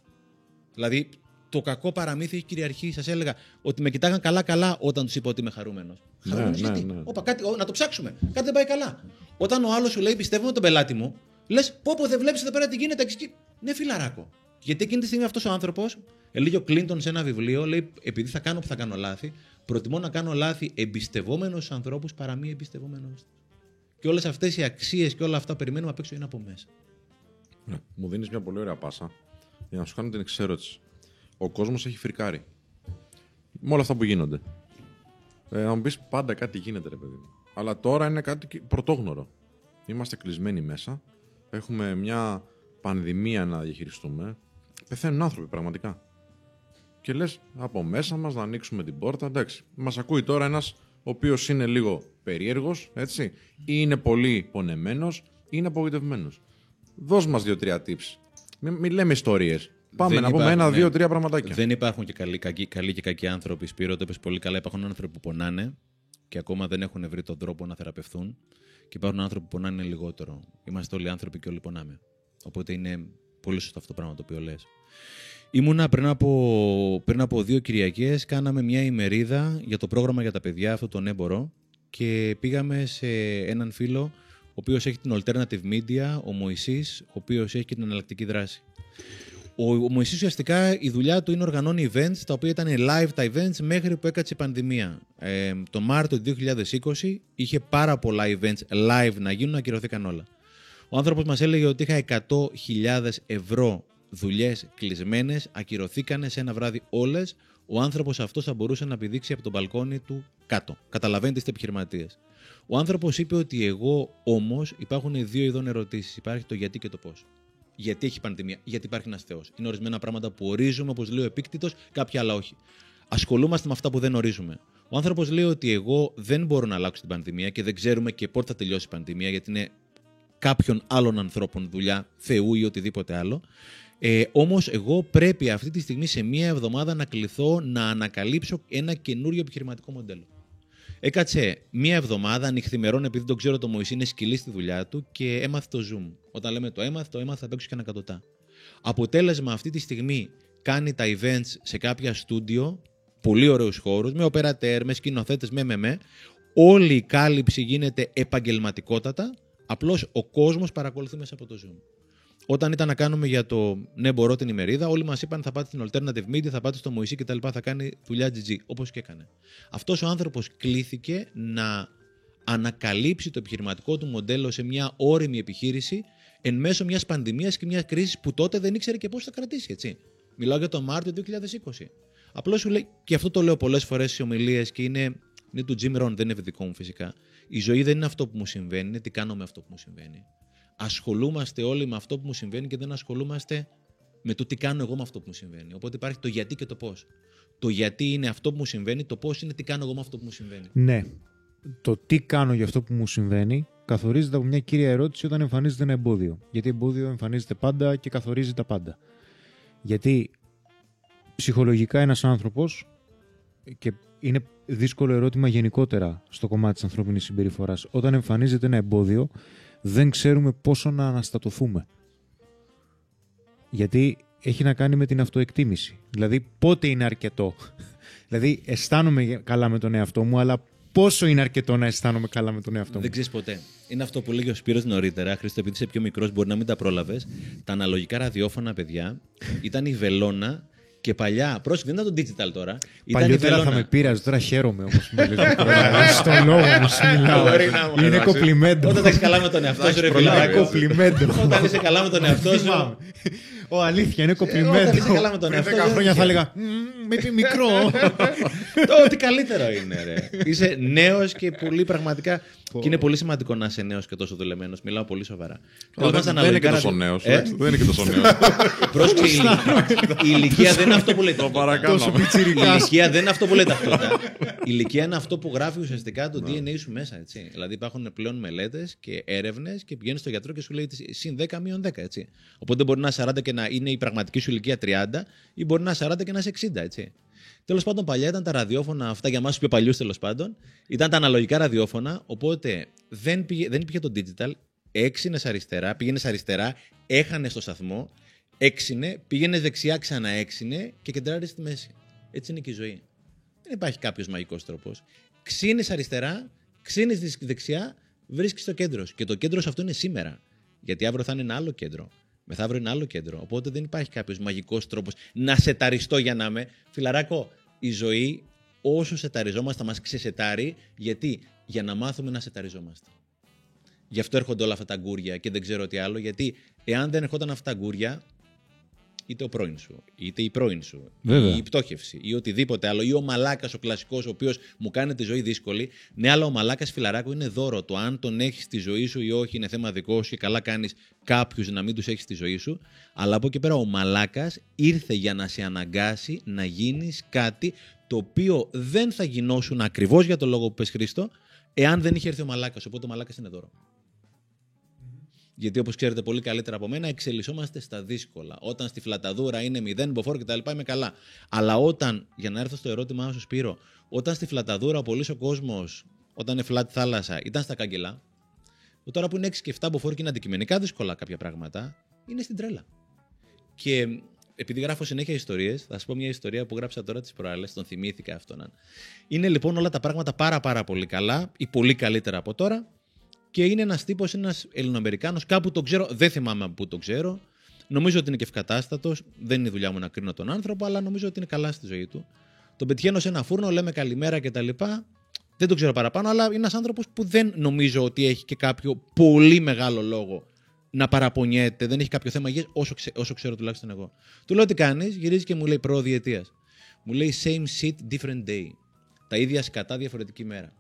Δηλαδή, το κακό παραμύθι έχει κυριαρχεί. Σας έλεγα ότι με κοιτάγαν καλά-καλά όταν τους είπα ότι είμαι χαρούμενος. Ναι, χαρούμενος ναι, γιατί. ναι. Όπα, κάτι, να το ψάξουμε. Κάτι δεν πάει καλά. Όταν ο άλλος σου λέει πιστεύω με τον πελάτη μου, λες πω πω δεν βλέπεις εδώ πέρα τι γίνεται. Και... Ναι, φιλαράκο. Γιατί εκείνη τη στιγμή αυτός ο άνθρωπος, έλεγε ο Κλίντον σε ένα βιβλίο, λέει επειδή θα κάνω που θα κάνω λάθη, προτιμώ να κάνω λάθη εμπιστευόμενος στους ανθρώπους παρά μη εμπιστευόμενος. Και όλες αυτές οι αξίες και όλα αυτά περιμένουμε απ' έξω είναι από μέσα. Ναι. Μου δίνεις μια πολύ ωραία πάσα για να σου κάνω την εξέρωση ο κόσμος έχει φρικάρει. Με όλα αυτά που γίνονται. Ε, να μου πεις πάντα κάτι γίνεται, ρε παιδί μου. Αλλά τώρα είναι κάτι πρωτόγνωρο. Είμαστε κλεισμένοι μέσα. Έχουμε μια πανδημία να διαχειριστούμε. Πεθαίνουν άνθρωποι πραγματικά. Και λες από μέσα μας να ανοίξουμε την πόρτα. Εντάξει, μας ακούει τώρα ένας ο οποίος είναι λίγο περίεργος, έτσι, ή είναι πολύ πονεμένος, ή είναι απογοητευμένος. Δώσ' μας δύο-τρία tips. Μην, μην λέμε ιστορίες. Πάμε Δεν να πούμε υπάρχουν, ένα, ναι. δύο, τρία πραγματάκια. Δεν υπάρχουν και καλοί, κακοί, καλοί και κακοί άνθρωποι. Σπύρο, το είπες πολύ καλά. Υπάρχουν άνθρωποι που πονάνε και ακόμα δεν έχουν βρει τον τρόπο να θεραπευθούν. Και υπάρχουν άνθρωποι που πονάνε λιγότερο. Είμαστε όλοι άνθρωποι και όλοι πονάμε. Οπότε είναι πολύ σωστό αυτό το πράγμα το οποίο λες. Ήμουνα πριν από, πριν από δύο Κυριακές, κάναμε μια ημερίδα για το πρόγραμμα για τα παιδιά, αυτό τον έμπορο. Και πήγαμε σε έναν φίλο, ο οποίος έχει την alternative media, ο Μωυσής, ο οποίος έχει και την εναλλακτική δράση. Ο, ο Μωυσής ουσιαστικά η δουλειά του είναι οργανώνει events, τα οποία ήταν live τα events μέχρι που έκατσε η πανδημία. Ε, το Μάρτιο του 2020 είχε πάρα πολλά events live να γίνουν, ακυρωθήκαν όλα. Ο άνθρωπος μας έλεγε ότι είχα 100.000 ευρώ δουλειές κλεισμένες, ακυρωθήκανε σε ένα βράδυ όλες. Ο άνθρωπος αυτός θα μπορούσε να πηδήξει από τον μπαλκόνι του κάτω. Καταλαβαίνετε, είστε επιχειρηματίες. Ο άνθρωπος είπε ότι εγώ όμως υπάρχουν δύο ειδών ερωτήσεις. Υπάρχει το γιατί και το πώς. Γιατί έχει πανδημία, γιατί υπάρχει ένας Θεός. Είναι ορισμένα πράγματα που ορίζουμε, όπως λέει ο επίκτητος, κάποια άλλα όχι. Ασχολούμαστε με αυτά που δεν ορίζουμε. Ο άνθρωπος λέει ότι εγώ δεν μπορώ να αλλάξω την πανδημία και δεν ξέρουμε και πότε θα τελειώσει η πανδημία, γιατί είναι κάποιων άλλων ανθρώπων δουλειά, Θεού ή οτιδήποτε άλλο. Ε, Όμως, εγώ πρέπει αυτή τη στιγμή σε μία εβδομάδα να κληθώ να ανακαλύψω ένα καινούριο επιχειρηματικό μοντέλο. Έκατσε μία εβδομάδα νυχθημερών, επειδή τον ξέρω το Μωυσή είναι σκυλή στη δουλειά του και έμαθε το Zoom. Όταν λέμε το έμαθε, το έμαθε θα παίξω και ένα κατωτά. Αποτέλεσμα αυτή τη στιγμή κάνει τα events σε κάποια στούντιο, πολύ ωραίους χώρους, με οπερατέρ, με σκηνοθέτες, με με με. Όλη η κάλυψη γίνεται επαγγελματικότατα, απλώς ο κόσμος παρακολουθεί μέσα από το Zoom. Όταν ήταν να κάνουμε για το ναι, μπορώ την ημερίδα, όλοι μας είπαν θα πάτε στην Alternative Media, θα πάτε στο Μωυσή κτλ. Θα κάνει δουλειά GG, όπως και έκανε. Αυτός ο άνθρωπος κλήθηκε να ανακαλύψει το επιχειρηματικό του μοντέλο σε μια όρημη επιχείρηση εν μέσω μιας πανδημίας και μιας κρίσης που τότε δεν ήξερε και πώς θα κρατήσει, έτσι. Μιλάω για το Μάρτιο 2020. Απλώς σου λέει, και αυτό το λέω πολλές φορές σε ομιλίες και είναι, είναι του Jim Rohn, δεν είναι δικό μου φυσικά. Η ζωή δεν είναι αυτό που μου συμβαίνει, είναι τι κάνω με αυτό που μου συμβαίνει ασχολούμαστε όλοι με αυτό που μου συμβαίνει και δεν ασχολούμαστε με το τι κάνω εγώ με αυτό που μου συμβαίνει. Οπότε υπάρχει το γιατί και το πώς. Το γιατί είναι αυτό που μου συμβαίνει, το πώς είναι τι κάνω εγώ με αυτό που μου συμβαίνει. Ναι. Το τι κάνω για αυτό που μου συμβαίνει καθορίζεται από μια κύρια ερώτηση όταν εμφανίζεται ένα εμπόδιο. Γιατί εμπόδιο εμφανίζεται πάντα και καθορίζει τα πάντα. Γιατί ψυχολογικά ένας άνθρωπος και είναι δύσκολο ερώτημα γενικότερα στο κομμάτι της ανθρώπινης συμπεριφοράς. Όταν εμφανίζεται ένα εμπόδιο, δεν ξέρουμε πόσο να αναστατωθούμε. Γιατί έχει να κάνει με την αυτοεκτίμηση. Δηλαδή πότε είναι αρκετό. δηλαδή αισθάνομαι καλά με τον εαυτό μου, αλλά πόσο είναι αρκετό να αισθάνομαι καλά με τον εαυτό μου. Δεν ξέρεις ποτέ. Είναι αυτό που λέγει ο Σπύρος νωρίτερα. Χρήστο, επειδή είσαι πιο μικρός, μπορεί να μην τα πρόλαβες. Τα αναλογικά ραδιόφωνα, παιδιά, ήταν η βελόνα και παλιά, πρόσεχε, δεν ήταν το digital τώρα. Παλιότερα θα με πείραζε, τώρα χαίρομαι όμω που με Στο λόγο μου σου μιλάω. Είναι κοπλιμέντο. Όταν είσαι καλά με τον εαυτό σου, ρε κοπλιμέντο. Όταν είσαι καλά με τον εαυτό σου. Ω, αλήθεια, είναι κοπλιμέντο. Όταν είσαι καλά με τον εαυτό σου. χρόνια θα έλεγα. Με πει μικρό. Το ότι καλύτερο είναι, ρε. Είσαι νέος και πολύ πραγματικά. Και είναι πολύ σημαντικό να είσαι νέος και τόσο δουλεμένος. Μιλάω πολύ σοβαρά. Δεν είναι και τόσο νέος. Δεν είναι και τόσο νέος. η ηλικία δεν είναι αυτό που λέει Το παρακάνω. Η ηλικία δεν είναι αυτό που λέει ταυτότητα. Η ηλικία είναι αυτό που γράφει ουσιαστικά το DNA σου μέσα. Έτσι. Δηλαδή υπάρχουν πλέον μελέτες και έρευνες και πηγαίνεις στο γιατρό και σου λέει συν 10 μείον 10. Έτσι. Οπότε μπορεί να είναι 40 και να είναι η πραγματική σου ηλικία 30 ή μπορεί να είναι 40 και να είσαι 60. Έτσι. Τέλος πάντων, παλιά ήταν τα ραδιόφωνα αυτά για εμά του πιο παλιούς τέλος πάντων. Ήταν τα αναλογικά ραδιόφωνα. Οπότε δεν, πήγε, δεν υπήρχε το digital. Έξινε αριστερά, πήγαινε αριστερά, έχανε στο σταθμό, έξινε, πήγαινε δεξιά, ξανά έξινε και κεντράρεις στη μέση. Έτσι είναι και η ζωή. Δεν υπάρχει κάποιος μαγικός τρόπος. Ξύνεις αριστερά, ξύνεις δεξιά, βρίσκεις το κέντρος. Και το κέντρος αυτό είναι σήμερα. Γιατί αύριο θα είναι ένα άλλο κέντρο. Μεθαύριο είναι άλλο κέντρο. Οπότε δεν υπάρχει κάποιος μαγικός τρόπος να σεταριστώ για να είμαι. Φιλαράκο, η ζωή όσο σεταριζόμαστε μας ξεσετάρει. Γιατί για να μάθουμε να σεταριζόμαστε. Γι' αυτό έρχονται όλα αυτά τα γκούρια και δεν ξέρω τι άλλο. Γιατί εάν δεν ερχόταν αυτά τα γκούρια, είτε ο πρώην σου, είτε η πρώην σου, Βέβαια. ή η πτώχευση, ή οτιδήποτε άλλο, ή ο μαλάκας ο κλασικός, ο οποίος μου κάνει τη ζωή δύσκολη. Ναι, αλλά ο μαλάκας φιλαράκο είναι δώρο. Το αν τον έχεις στη ζωή σου ή όχι είναι θέμα δικό σου και καλά κάνεις κάποιους να μην τους έχεις στη ζωή σου. Αλλά από εκεί πέρα ο μαλάκας ήρθε για να σε αναγκάσει να γίνεις κάτι το οποίο δεν θα γινώσουν ακριβώς για το λόγο που πες Χρήστο, εάν δεν είχε έρθει ο μαλάκας. Οπότε ο μαλάκας είναι δώρο. Γιατί όπως ξέρετε πολύ καλύτερα από μένα, εξελισσόμαστε στα δύσκολα. Όταν στη φλαταδούρα είναι μηδέν, μποφόρ κτλ. είμαι καλά. Αλλά όταν, για να έρθω στο ερώτημά σου, Σπύρο, όταν στη φλαταδούρα ο πολύς ο κόσμος, όταν είναι φλάτη θάλασσα, ήταν στα καγκελά, τώρα που είναι 6 και 7 μποφόρ και είναι αντικειμενικά δύσκολα κάποια πράγματα, είναι στην τρέλα. Και επειδή γράφω συνέχεια ιστορίες, θα σα πω μια ιστορία που γράψα τώρα τις προάλλες, τον θυμήθηκα αυτόν. Είναι λοιπόν όλα τα πράγματα πάρα πάρα πολύ καλά ή πολύ καλύτερα από τώρα και είναι ένας τύπος, ένας Ελληνοαμερικάνος, κάπου το ξέρω, δεν θυμάμαι από πού το ξέρω. Νομίζω ότι είναι και ευκατάστατος. Δεν είναι η δουλειά μου να κρίνω τον άνθρωπο, αλλά νομίζω ότι είναι καλά στη ζωή του. Τον πετυχαίνω σε ένα φούρνο, λέμε καλημέρα κτλ. Δεν το ξέρω παραπάνω, αλλά είναι ένας άνθρωπος που δεν νομίζω ότι έχει και κάποιο πολύ μεγάλο λόγο να παραπονιέται, δεν έχει κάποιο θέμα υγείας, όσο, ξε- όσο ξέρω τουλάχιστον εγώ. Του λέω τι κάνεις, γυρίζει και μου λέει προδιετία. Μου λέει same shit, different day. Τα ίδια σκατά, διαφορετική μέρα.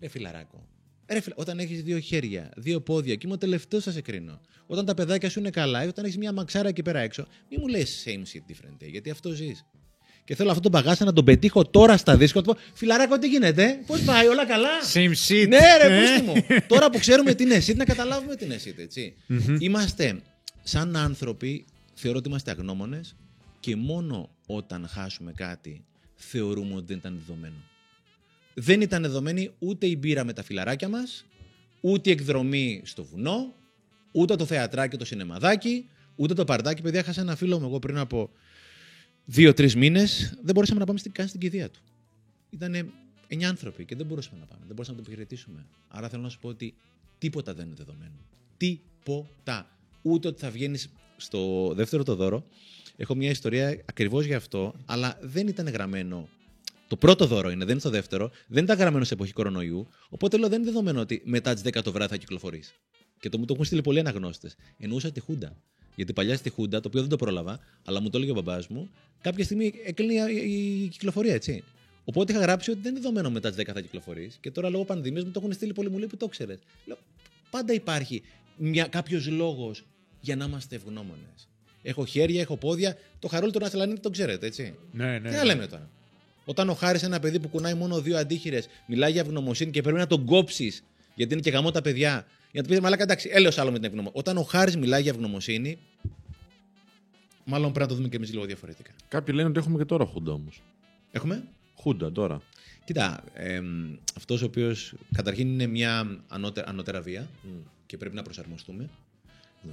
Ρε φιλαράκο. Ρε φιλα... Όταν έχεις δύο χέρια, δύο πόδια, και είμαι ο τελευταίος θα σε κρίνω. Όταν τα παιδάκια σου είναι καλά, ή όταν έχεις μια μαξάρα εκεί πέρα έξω, μη μου λες same shit, different day, γιατί αυτό ζεις. Και θέλω αυτό τον παγάσα να τον πετύχω τώρα στα δίσκο. Του πω, Φιλαράκο, τι γίνεται, πώς πάει, όλα καλά; Same shit. Ναι, ρε, Ε. πούστε μου. Τώρα που ξέρουμε τι είναι εσύ, να καταλάβουμε τι είναι εσύ, έτσι. Είμαστε σαν άνθρωποι, θεωρώ ότι είμαστε αγνώμονες και μόνο όταν χάσουμε κάτι θεωρούμε ότι δεν ήταν δεδομένο. Δεν ήταν δεδομένη ούτε η μπύρα με τα φιλαράκια μας, ούτε η εκδρομή στο βουνό, ούτε το θεατράκι, το σινεμαδάκι, ούτε το παρτάκι. Παιδιά, χάσα ένα φίλο μου εγώ πριν από δύο-τρεις μήνες. Δεν μπορούσαμε να πάμε στην, καν στην κηδεία του. Ήταν εννιά άνθρωποι και δεν μπορούσαμε να πάμε. Δεν μπορούσαμε να το επιχειρητήσουμε. Άρα θέλω να σου πω ότι τίποτα δεν είναι δεδομένο. Τίποτα. Ούτε ότι θα βγαίνεις στο δεύτερο το δώρο. Έχω μια ιστορία ακριβώς γι' αυτό, αλλά δεν ήταν γραμμένο. Το πρώτο δώρο είναι, δεν είναι στο δεύτερο. Δεν ήταν γραμμένο σε εποχή κορονοϊού. Οπότε λέω δεν είναι δεδομένο ότι μετά τις 10 το βράδυ θα κυκλοφορείς. Και το μου το έχουν στείλει πολλοί αναγνώστες. Εννοούσα τη Χούντα. Γιατί παλιά στη Χούντα, το οποίο δεν το πρόλαβα, αλλά μου το έλεγε ο μπαμπάς μου, κάποια στιγμή έκλεινε η, η κυκλοφορία, έτσι. Οπότε είχα γράψει ότι δεν είναι δεδομένο μετά τις 10 θα κυκλοφορείς. Και τώρα λόγω πανδημίας μου το έχουν στείλει πολύ μου λέει που το ξέρει. Λέω, πάντα υπάρχει κάποιος λόγος για να είμαστε ευγνώμονες. Έχω χέρια, έχω πόδια. Το χαρούλι του Νασελανίδη το ξέρετε, έτσι. Ναι, ναι. Τι να λέμε τώρα; Όταν ο Χάρης, ένα παιδί που κουνάει μόνο δύο αντίχειρες, μιλάει για ευγνωμοσύνη και πρέπει να τον κόψεις, γιατί είναι και γαμό τα παιδιά. Για να του πεις, Μαλάκα, εντάξει, έλεος άλλο με την ευγνωμοσύνη. Όταν ο Χάρης μιλάει για ευγνωμοσύνη, μάλλον πρέπει να το δούμε και εμείς λίγο διαφορετικά. Κάποιοι λένε ότι έχουμε και τώρα Χούντα όμως. Έχουμε; Χούντα τώρα. Κοίτα, ε, αυτός ο οποίος καταρχήν είναι μια ανώτερα, ανώτερα βία και πρέπει να προσαρμοστούμε.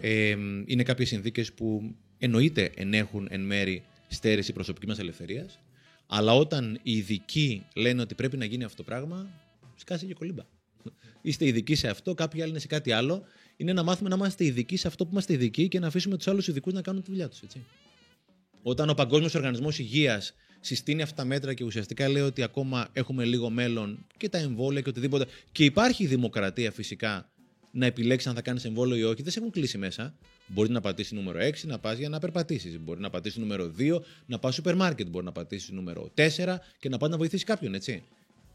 Ε, είναι κάποιες συνθήκες που εννοείται ενέχουν εν μέρη στέρηση προσωπικής μας ελευθερίας, αλλά όταν οι ειδικοί λένε ότι πρέπει να γίνει αυτό το πράγμα, σκάσει και κολύμπα. Είστε ειδικοί σε αυτό, κάποιοι άλλοι είναι σε κάτι άλλο. Είναι να μάθουμε να είμαστε ειδικοί σε αυτό που είμαστε ειδικοί και να αφήσουμε τους άλλους ειδικούς να κάνουν τη δουλειά τους. Όταν ο Παγκόσμιος Οργανισμός Υγείας συστήνει αυτά τα μέτρα και ουσιαστικά λέει ότι ακόμα έχουμε λίγο μέλλον και τα εμβόλια και οτιδήποτε. Και υπάρχει η δημοκρατία φυσικά να επιλέξεις αν θα κάνεις εμβόλιο ή όχι. Δεν σε έχουν κλείσει μέσα. Μπορεί να πατήσεις νούμερο 6 να πας για να περπατήσεις. Μπορεί να πατήσεις νούμερο 2 να πας στο σούπερ μάρκετ. Μπορεί να πατήσεις νούμερο 4 και να πας να βοηθήσεις κάποιον, έτσι.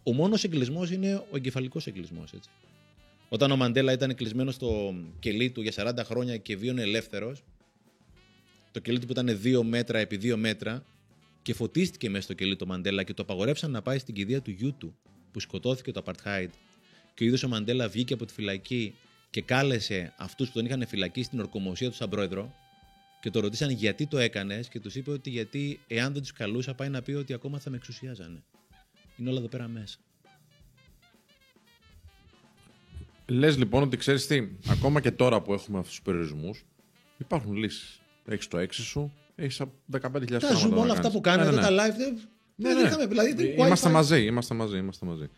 Ο μόνος εγκλισμός είναι ο εγκεφαλικός εγκλισμός, έτσι. Όταν ο Μαντέλα ήταν κλεισμένος στο κελί του για 40 χρόνια και βίωνε ελεύθερος, το κελί του που ήταν 2 μέτρα επί 2 μέτρα και φωτίστηκε μέσα στο κελί το Μαντέλα και το απαγορεύσαν να πάει στην κηδεία του γιού του που σκοτώθηκε το Apartheid. Και ο ίδιος ο Μαντέλα βγήκε από τη φυλακή και κάλεσε αυτούς που τον είχαν φυλακίσει στην ορκομοσία του σαν πρόεδρο και το ρωτήσαν γιατί το έκανες και τους είπε ότι γιατί εάν δεν τους καλούσα πάει να πει ότι ακόμα θα με εξουσιάζανε. Είναι όλα εδώ πέρα μέσα. Λες λοιπόν ότι ξέρεις τι, ακόμα και τώρα που έχουμε αυτούς τους περιορισμούς, υπάρχουν λύσεις. Έχεις το έξι σου, έχεις 15.000 πράγματα. Τα ζούμε να όλα αυτά κάνεις. που κάνετε, Ναι, ναι, ναι. τα live. Δεν, Ναι, δεν ναι. είχαμε, δηλαδή, δεν- Είμαστε Wi-Fi. μαζί, είμαστε μαζί, είμαστε μαζί.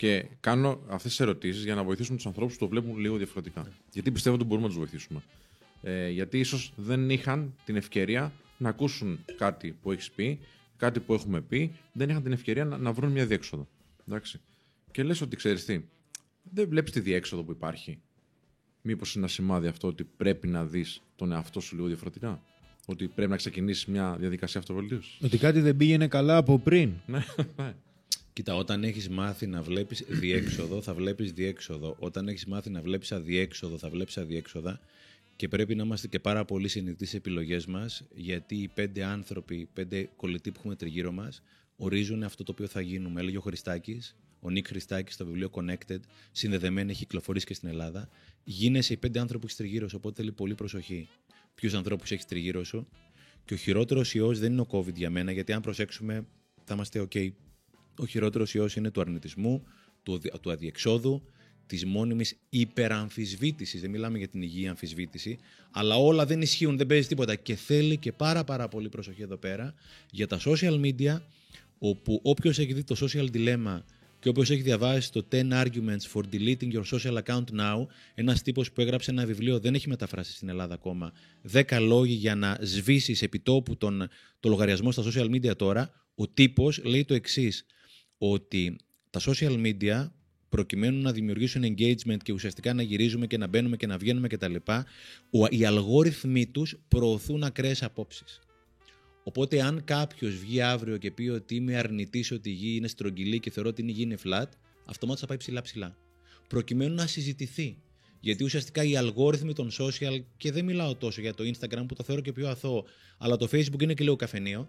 Και κάνω αυτές τις ερωτήσεις για να βοηθήσουμε τους ανθρώπους που το βλέπουν λίγο διαφορετικά. Γιατί πιστεύω ότι μπορούμε να τους βοηθήσουμε. Ε, γιατί ίσως δεν είχαν την ευκαιρία να ακούσουν κάτι που έχεις πει, κάτι που έχουμε πει, δεν είχαν την ευκαιρία να, να βρουν μια διέξοδο. Εντάξει. Και λες ότι ξέρεις τι, δεν βλέπεις τη διέξοδο που υπάρχει. Μήπως είναι ένα σημάδι αυτό ότι πρέπει να δεις τον εαυτό σου λίγο διαφορετικά; Ότι πρέπει να ξεκινήσεις μια διαδικασία αυτοβελτίωση. Ότι κάτι δεν πήγαινε καλά από πριν. Ναι, ναι. Κοίτα, όταν έχεις μάθει να βλέπεις διέξοδο, θα βλέπεις διέξοδο. Όταν έχεις μάθει να βλέπεις αδιέξοδο, θα βλέπεις αδιέξοδα. Και πρέπει να είμαστε και πάρα πολύ συνειδητοί στις επιλογές μας, γιατί οι πέντε άνθρωποι, οι πέντε κολλητοί που έχουμε τριγύρω μας, ορίζουν αυτό το οποίο θα γίνουμε. Έλεγε ο Χριστάκης, ο Νίκ Χριστάκης στο βιβλίο Connected, συνδεδεμένη, έχει κυκλοφορήσει και στην Ελλάδα. Γίνεσαι οι πέντε άνθρωποι που έχεις τριγύρω σου, οπότε θέλει πολύ προσοχή. Ποιους ανθρώπους έχεις τριγύρω σου. Και ο χειρότερος ιός δεν είναι ο COVID για μένα, γιατί αν προσέξουμε, θα είμαστε OK. Ο χειρότερος ιός είναι του αρνητισμού, του, αδι- του αδιεξόδου, της μόνιμης υπεραμφισβήτησης. Δεν μιλάμε για την υγιή αμφισβήτηση, αλλά όλα δεν ισχύουν, δεν παίζει τίποτα. Και θέλει και πάρα, πάρα πολύ προσοχή εδώ πέρα για τα social media, όπου όποιος έχει δει το social dilemma Και όποιος έχει διαβάσει το 10 Arguments for Deleting Your Social Account Now, ένας τύπος που έγραψε ένα βιβλίο, δεν έχει μεταφράσει στην Ελλάδα ακόμα. 10 λόγοι για να σβήσεις επιτόπου τον, το λογαριασμό στα social media τώρα. Ο τύπος λέει το εξής, ότι τα social media προκειμένου να δημιουργήσουν engagement και ουσιαστικά να γυρίζουμε και να μπαίνουμε και να βγαίνουμε κτλ. Οι αλγόριθμοι τους προωθούν ακραίες απόψεις. Οπότε, αν κάποιος βγει αύριο και πει ότι είμαι αρνητής ότι η γη είναι στρογγυλή και θεωρώ ότι η γη είναι flat, αυτομάτως θα πάει ψηλά-ψηλά. Προκειμένου να συζητηθεί. Γιατί ουσιαστικά οι αλγόριθμοι των social, και δεν μιλάω τόσο για το Instagram που το θεωρώ και πιο αθώο, αλλά το Facebook είναι και λίγο καφενείο.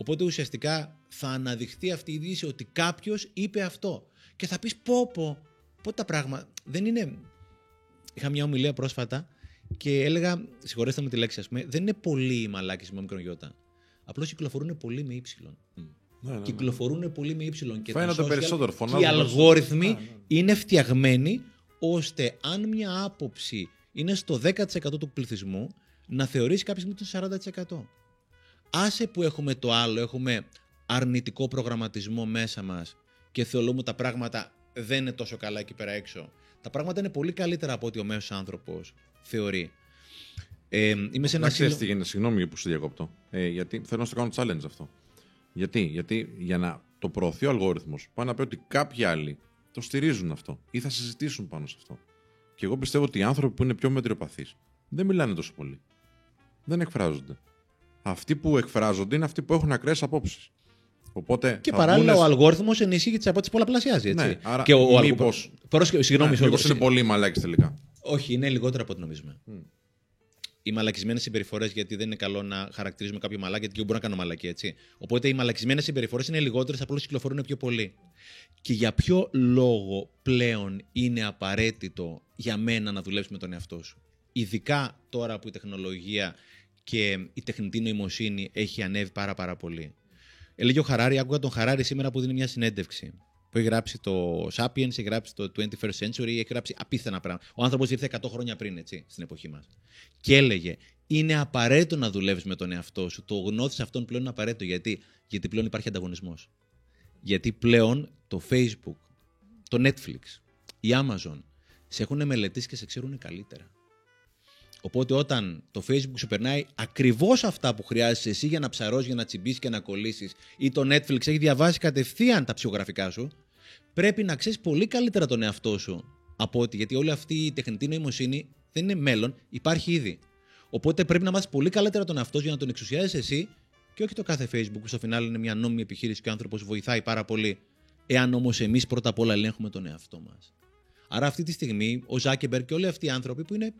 Οπότε ουσιαστικά θα αναδειχθεί αυτή η είδηση ότι κάποιος είπε αυτό. Και θα πεις πω πω, πότε τα πράγματα. Δεν είναι. Είχα μια ομιλία πρόσφατα και έλεγα, συγχωρέστε με τη λέξη, ας πούμε, δεν είναι πολύ οι μαλάκε με μικρογιώτα. Απλώς κυκλοφορούν πολύ με ύψιλον. Ναι, ναι, ναι. Κυκλοφορούν πολύ με ύψιλον. Και Φαίνεται τα social περισσότερο, Και φωνάζουν οι αλγόριθμοι είναι φτιαγμένοι ώστε αν μια άποψη είναι στο 10% του πληθυσμού να θεωρήσει κάποιος ότι είναι 40%. Άσε που έχουμε το άλλο, έχουμε αρνητικό προγραμματισμό μέσα μας και θεωρούμε τα πράγματα δεν είναι τόσο καλά εκεί πέρα έξω. Τα πράγματα είναι πολύ καλύτερα από ό,τι ο μέσος άνθρωπος θεωρεί. Ε, είμαι σε ένα Να ξέρεις σύλλο- τι γίνεται, συγγνώμη που σε διακόπτω. Ε, γιατί θέλω να στο κάνω challenge αυτό. Γιατί, γιατί για να το προωθεί ο αλγόριθμος, πάει να πει ότι κάποιοι άλλοι το στηρίζουν αυτό ή θα συζητήσουν πάνω σε αυτό. Και εγώ πιστεύω ότι οι άνθρωποι που είναι πιο μετριοπαθείς δεν μιλάνε τόσο πολύ. Δεν εκφράζονται. Αυτοί που εκφράζονται είναι αυτοί που έχουν ακραίες απόψεις. Οπότε. Και θα παράλληλα βγουνε- ο αλγόριθμος ενισχύει τις απόψεις πολλαπλασιάζει. Έτσι. Ναι, άρα και ο, ο μήπως- Πρόσεχε, συγγνώμη, Ναι, συγγνώμη. μήπως είναι πολύ μαλάκι τελικά. Όχι, είναι λιγότερο από ό,τι νομίζουμε. Οι μαλακισμένες συμπεριφορές, γιατί δεν είναι καλό να χαρακτηρίζουμε κάποιο μαλάκι, γιατί και εγώ μπορώ να κάνω μαλακή, έτσι. Οπότε οι μαλακισμένες συμπεριφορές είναι λιγότερες, απλώς κυκλοφορούν πιο πολύ. Και για ποιο λόγο πλέον είναι απαραίτητο για μένα να δουλέψει με τον εαυτό σου; Ειδικά τώρα που η τεχνολογία και η τεχνητή νοημοσύνη έχει ανέβει πάρα πάρα πολύ. Έλεγε ο Χαράρη, άκουγα τον Χαράρη σήμερα που δίνει μια συνέντευξη. Που έχει γράψει το Sapiens, έχει γράψει το 21st Century, έχει γράψει απίθανα πράγματα. Ο άνθρωπος ήρθε 100 χρόνια πριν, έτσι, στην εποχή μας. Και έλεγε, είναι απαραίτητο να δουλεύεις με τον εαυτό σου. Το γνώθι αυτόν πλέον είναι απαραίτητο. Γιατί, Γιατί πλέον υπάρχει ανταγωνισμός. Γιατί πλέον το Facebook, το Netflix, η Amazon σε έχουν μελετήσει και σε ξέρουν καλύτερα. Οπότε όταν το Facebook σου περνάει ακριβώς αυτά που χρειάζεσαι εσύ για να ψαρώσεις, για να τσιμπήσεις και να κολλήσεις, ή το Netflix έχει διαβάσει κατευθείαν τα ψυχογραφικά σου, πρέπει να ξέρεις πολύ καλύτερα τον εαυτό σου από ότι γιατί όλη αυτή η τεχνητή νοημοσύνη δεν είναι μέλλον, υπάρχει ήδη. Οπότε πρέπει να μάθεις πολύ καλύτερα τον εαυτό σου για να τον εξουσιάζεις εσύ και όχι το κάθε Facebook που στο φινάλι είναι μια νόμιμη επιχείρηση και ο άνθρωπος βοηθάει πάρα πολύ. Εάν όμως εμείς πρώτα απ' όλα ελέγχουμε τον εαυτό μας. Άρα αυτή τη στιγμή ο Ζάκεμπερ και όλοι αυτοί οι άνθρωποι που είναι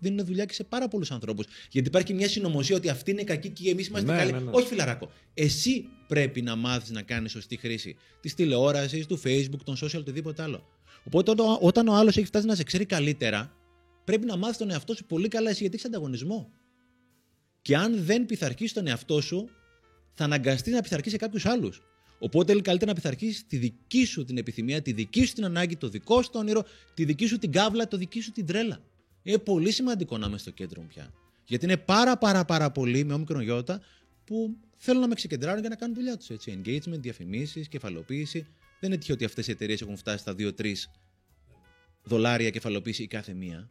δίνουν δουλειά και σε πάρα πολλούς ανθρώπους. Γιατί υπάρχει μια συνωμοσία ότι αυτοί είναι κακοί και εμείς είμαστε Ναι, καλοί. ναι, ναι. Όχι, φιλαράκο. Εσύ πρέπει να μάθεις να κάνεις σωστή χρήση της τηλεόρασης, του Facebook, των social, οτιδήποτε άλλο. Οπότε όταν- όταν ο άλλος έχει φτάσει να σε ξέρει καλύτερα, πρέπει να μάθεις τον εαυτό σου πολύ καλά εσύ γιατί έχεις ανταγωνισμό. Και αν δεν πειθαρχήσει τον εαυτό σου, θα αναγκαστείς να πειθαρχείς σε κάποιους άλλους. Οπότε είναι καλύτερα να πειθαρχείς τη δική σου την επιθυμία, τη δική σου την ανάγκη, το δικό σου το όνειρο, τη δική σου την κάβλα, το δική σου την τρέλα. Είναι πολύ σημαντικό να είμαι στο κέντρο μου πια. Γιατί είναι πάρα πάρα πάρα πολλοί με όμικρον γιώτα που θέλουν να με ξεκεντράρουν για να κάνουν δουλειά τους. Engagement, διαφημίσεις, κεφαλοποίηση. Δεν είναι τυχαίο ότι αυτές οι εταιρείες έχουν φτάσει στα 2-3 δολάρια κεφαλοποίηση η κάθε μία.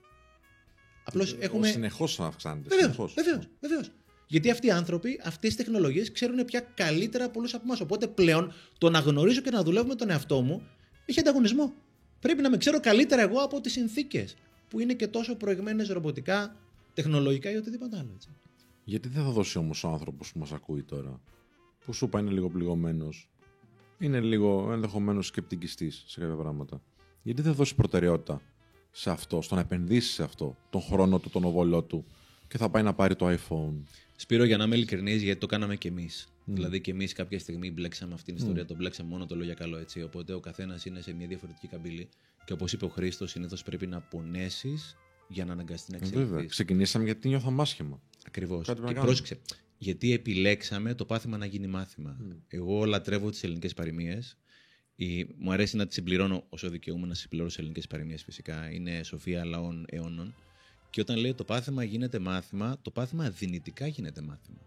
Απλώς έχουμε. Συνεχώς αυξάνεται. Βεβαίως, συνεχώς. βεβαίως, βεβαίως. Γιατί αυτοί οι άνθρωποι, αυτές τι τεχνολογίες ξέρουν πια καλύτερα από πολλού από εμάς. Οπότε πλέον το να γνωρίζω και να δουλεύω με τον εαυτό μου έχει ανταγωνισμό. Πρέπει να με ξέρω καλύτερα εγώ από τις συνθήκες που είναι και τόσο προηγμένες ρομποτικά, τεχνολογικά ή οτιδήποτε άλλο. Έτσι. Γιατί δεν θα δώσει όμως ο άνθρωπος που μας ακούει τώρα, που σου είπα είναι λίγο πληγωμένος, είναι λίγο ενδεχομένως σκεπτικιστής σε κάποια πράγματα. Γιατί δεν θα δώσει προτεραιότητα σε αυτό, στο να επενδύσει σε αυτό, τον χρόνο του, τον οβολό του και θα πάει να πάρει το iPhone. Σπύρο, για να είμαι ειλικρινής, γιατί το κάναμε κι εμείς. Δηλαδή και εμείς κάποια στιγμή μπλέξαμε αυτήν την ιστορία, το μπλέξαμε μόνο το λέω για καλό έτσι. Οπότε ο καθένας είναι σε μια διαφορετική καμπύλη. Και όπως είπε ο Χρήστος, συνήθως πρέπει να πονέσεις για να αναγκαστεί να Ε, Βέβαια. εξελιχθεί. Ξεκινήσαμε γιατί νιώθαμε άσχημα. Ακριβώς. Κάτι πρέπει να Και κάνουμε. πρόσεξε. Γιατί επιλέξαμε το πάθημα να γίνει μάθημα. Εγώ λατρεύω τις ελληνικές παροιμίες. Μου αρέσει να τις συμπληρώνω όσο δικαιούμαι να συμπληρώσω τι ελληνικές παροιμίες φυσικά. Είναι σοφία λαών αιώνων. Και όταν λέει το πάθημα γίνεται μάθημα, το πάθημα δυνητικά γίνεται μάθημα.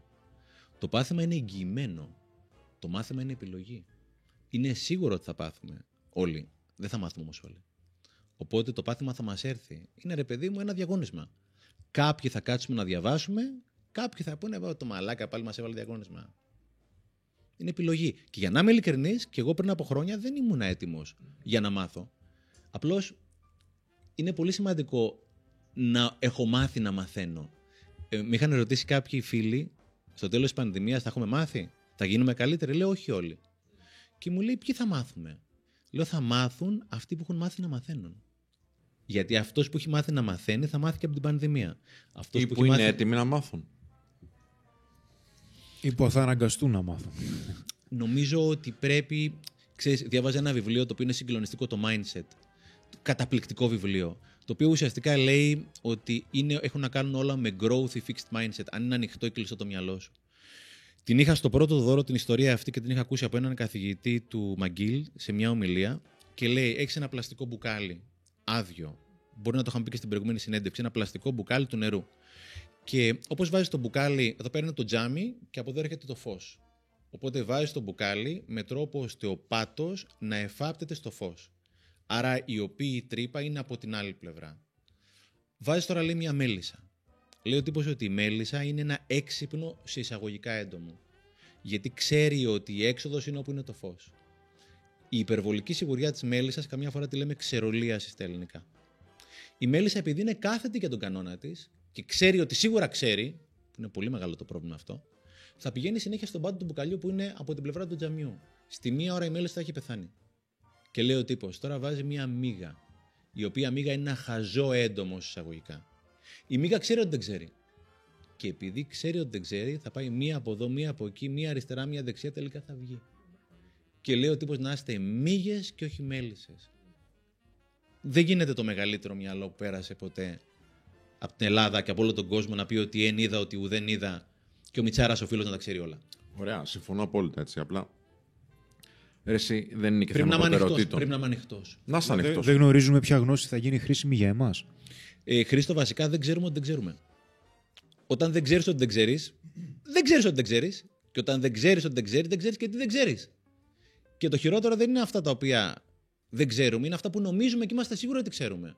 Το πάθημα είναι εγγυημένο. Το μάθημα είναι επιλογή. Είναι σίγουρο ότι θα πάθουμε. όλοι. Δεν θα μάθουμε όμως όλοι. Οπότε το πάθημα θα μας έρθει. Είναι ρε παιδί μου ένα διαγώνισμα. Κάποιοι θα κάτσουμε να διαβάσουμε, κάποιοι θα πούνε «Ω, το μαλάκα πάλι μας έβαλε διαγώνισμα. Είναι επιλογή. Και για να είμαι ειλικρινής, και εγώ πριν από χρόνια δεν ήμουν έτοιμος για να μάθω. Απλώς είναι πολύ σημαντικό να έχω μάθει να μαθαίνω. Ε, με είχαν ρωτήσει κάποιοι φίλοι, στο τέλος της πανδημίας θα έχουμε μάθει, θα γίνουμε καλύτεροι; Λέω όχι όλοι. Και μου λέει, ποιοι θα μάθουμε; Λέω, θα μάθουν αυτοί που έχουν μάθει να μαθαίνουν. Γιατί αυτός που έχει μάθει να μαθαίνει θα μάθει και από την πανδημία. Αυτός Ή που έχει είναι μάθει- έτοιμοι να μάθουν. Ή που θα αναγκαστούν να μάθουν. Νομίζω ότι πρέπει. Ξέρεις, διάβαζα ένα βιβλίο το οποίο είναι συγκλονιστικό, το Mindset. Καταπληκτικό βιβλίο. Το οποίο ουσιαστικά λέει ότι είναι, έχουν να κάνουν όλα με growth ή fixed mindset. Αν είναι ανοιχτό ή κλειστό το μυαλό σου. Την είχα στο πρώτο δώρο την ιστορία αυτή και την είχα ακούσει από έναν καθηγητή του Μαγκίλ σε μια ομιλία και λέει: Έχεις ένα πλαστικό μπουκάλι άδειο. Μπορεί να το είχαμε πει και στην προηγούμενη συνέντευξη. Ένα πλαστικό μπουκάλι του νερού. Και όπως βάζεις το μπουκάλι, εδώ πέρα είναι το τζάμι και από εδώ έρχεται το φως. Οπότε βάζεις το μπουκάλι με τρόπο ώστε ο πάτος να εφάπτεται στο φως. Άρα η οποία η τρύπα είναι από την άλλη πλευρά. Βάζεις τώρα λέει μια μέλισσα. Λέει ο τύπος ότι η μέλισσα είναι ένα έξυπνο σε εισαγωγικά έντομο. Γιατί ξέρει ότι η έξοδος είναι όπου είναι το φως. Η υπερβολική σιγουριά της μέλισσας καμιά φορά τη λέμε ξερολίαση στα ελληνικά. Η μέλισσα επειδή είναι κάθετη για τον κανόνα της και ξέρει ότι σίγουρα ξέρει, που είναι πολύ μεγάλο το πρόβλημα αυτό, θα πηγαίνει συνέχεια στον πάτο του μπουκαλιού που είναι από την πλευρά του τζαμιού. Στη μία ώρα η μέλισσα θα έχει πεθάνει. Και λέει ο τύπος, τώρα βάζει μία μίγα, η οποία μίγα είναι ένα χαζό έντομο εισαγωγικά. Η Μίγα ξέρει ότι δεν ξέρει. Και επειδή ξέρει ότι δεν ξέρει, θα πάει μία από εδώ, μία από εκεί, μία αριστερά, μία δεξιά, τελικά θα βγει. Και λέει ο τύπος να είστε μύγες και όχι μέλισσες. Δεν γίνεται το μεγαλύτερο μυαλό που πέρασε ποτέ από την Ελλάδα και από όλο τον κόσμο να πει ότι εν είδα, ότι ουδέν είδα και ο Μιτσάρας ο φίλος να τα ξέρει όλα. Ωραία, συμφωνώ απόλυτα έτσι. Απλά. Ρε, εσύ δεν είναι και Πρέπει να, θέμα είμαι ανοιχτός, προτεραιοτήτων. πρέπει να είμαι ανοιχτός. Να είσαι Δεν, ανοιχτός. δεν γνωρίζουμε ποια γνώση θα γίνει χρήσιμη για εμάς. Ε, Χρήστο, βασικά δεν ξέρουμε ότι δεν ξέρουμε. Όταν δεν ξέρεις ότι δεν ξέρεις, δεν ξέρεις ότι δεν ξέρεις. Και όταν δεν ξέρεις ότι δεν ξέρεις, δεν ξέρεις και τι δεν ξέρεις. Και το χειρότερο δεν είναι αυτά τα οποία δεν ξέρουμε, είναι αυτά που νομίζουμε και είμαστε σίγουροι ότι ξέρουμε.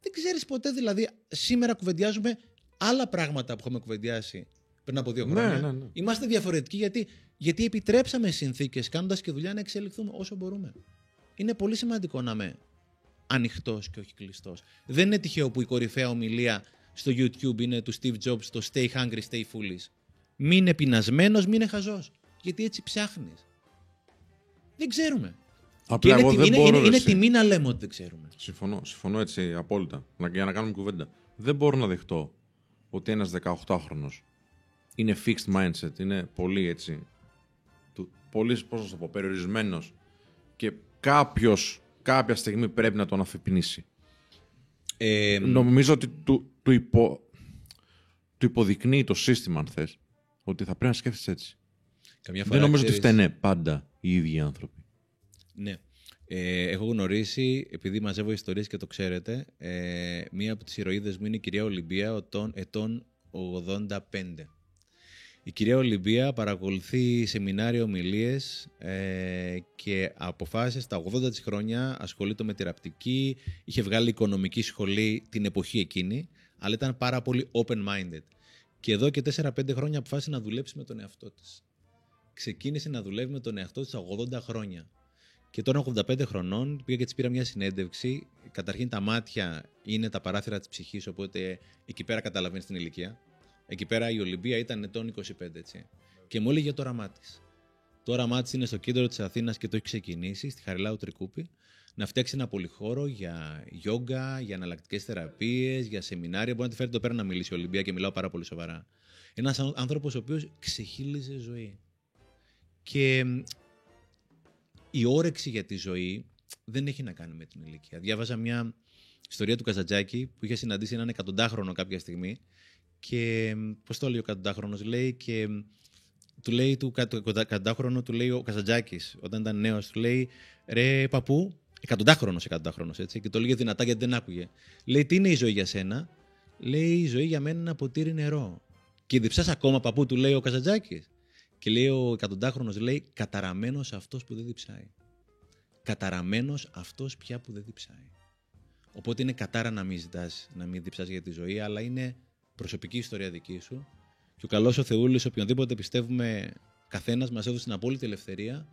Δεν ξέρεις ποτέ, δηλαδή, σήμερα κουβεντιάζουμε άλλα πράγματα που έχουμε κουβεντιάσει πριν από δύο Ναι, χρόνια. ναι, ναι. Είμαστε διαφορετικοί γιατί, γιατί επιτρέψαμε συνθήκες κάνοντας και δουλειά να εξελιχθούμε όσο μπορούμε. Είναι πολύ σημαντικό να είμαι ανοιχτός και όχι κλειστός. Δεν είναι τυχαίο που η κορυφαία ομιλία στο YouTube είναι του Steve Jobs το Stay hungry, stay foolish. Μην είναι πεινασμένος, μην είναι χαζός. Γιατί έτσι ψάχνεις. Δεν ξέρουμε. Και Απλά είναι, εγώ τι- δεν είναι, μπορώ. είναι, ρε, είναι εσύ. τιμή να λέμε ότι δεν ξέρουμε. Συμφωνώ, συμφωνώ έτσι απόλυτα. Να- Για να κάνουμε κουβέντα. Δεν μπορώ να δεχτώ ότι ένας 18χρονος είναι fixed mindset, είναι πολύ έτσι, του, πολύ, πώς να το πω, περιορισμένος και κάποιος κάποια στιγμή πρέπει να τον αφυπνίσει. Ε, Νομίζω ότι του, του, υπο, του υποδεικνύει το σύστημα, αν θες, ότι θα πρέπει να σκέφτεσαι έτσι. Καμιά Δεν νομίζω ότι ξέρεις- φταίνε πάντα οι ίδιοι άνθρωποι. Ναι. Ε, έχω γνωρίσει, επειδή μαζεύω ιστορίες και το ξέρετε, ε, μία από τις ηρωίδες μου είναι η κυρία Ολυμπία ετών, ετών 85. Η κυρία Ολυμπία παρακολουθεί σεμινάρια ομιλίες ε, και αποφάσισε στα 80 της χρόνια ασχολείται με τη ραπτική, είχε βγάλει οικονομική σχολή την εποχή εκείνη, αλλά ήταν πάρα πολύ open-minded. Και εδώ και 4-5 χρόνια αποφάσισε να δουλέψει με τον εαυτό της. Ξεκίνησε να δουλεύει με τον εαυτό της στα 80 χρόνια. Και τώρα 85 χρονών πήγα και της πήρα μια συνέντευξη. Καταρχήν τα μάτια είναι τα παράθυρα της ψυχής, οπότε εκεί πέρα καταλαβαίνεις την ηλικία. Εκεί πέρα η Ολυμπία ήταν ετών 25, έτσι. Και μου έλεγε το όραμά τη. Το όραμά τη είναι στο κέντρο της Αθήνας και το έχει ξεκινήσει, στη Χαριλάου Τρικούπη, να φτιάξει ένα πολυχώρο για γιόγκα, για εναλλακτικές θεραπείες, για σεμινάρια. Μπορεί να τη φέρει εδώ πέρα να μιλήσει η Ολυμπία και μιλάω πάρα πολύ σοβαρά. Ένας άνθρωπος ο οποίος ξεχύλιζε ζωή. Και μ, η όρεξη για τη ζωή δεν έχει να κάνει με την ηλικία. Διάβαζα μια ιστορία του Καζατζάκη που είχε συναντήσει έναν εκατοντάχρονο κάποια στιγμή και πώς το λέει ο εκατοντάχρονος, λέει και μ, του λέει του κα- του εκατοντάχρονο, του λέει ο Καζατζάκη, όταν ήταν νέος, του λέει ρε παππού, εκατοντάχρονος, εκατοντάχρονος έτσι, και το λέγε δυνατά γιατί δεν άκουγε. Λέει τι είναι η ζωή για σένα, λέει η ζωή για μένα είναι ένα ποτήρι νερό. Και διψά ακόμα παππού, του λέει ο Καζατζάκη. Και λέει ο εκατοντάχρονος, λέει, καταραμένος αυτός που δεν διψάει. καταραμένος αυτός πια που δεν διψάει. Οπότε είναι κατάρα να μην ζητάς, να μην διψάς για τη ζωή, αλλά είναι προσωπική ιστορία δική σου. Και ο καλός ο Θεούλης, οποιονδήποτε πιστεύουμε καθένας μας έδωσε την απόλυτη ελευθερία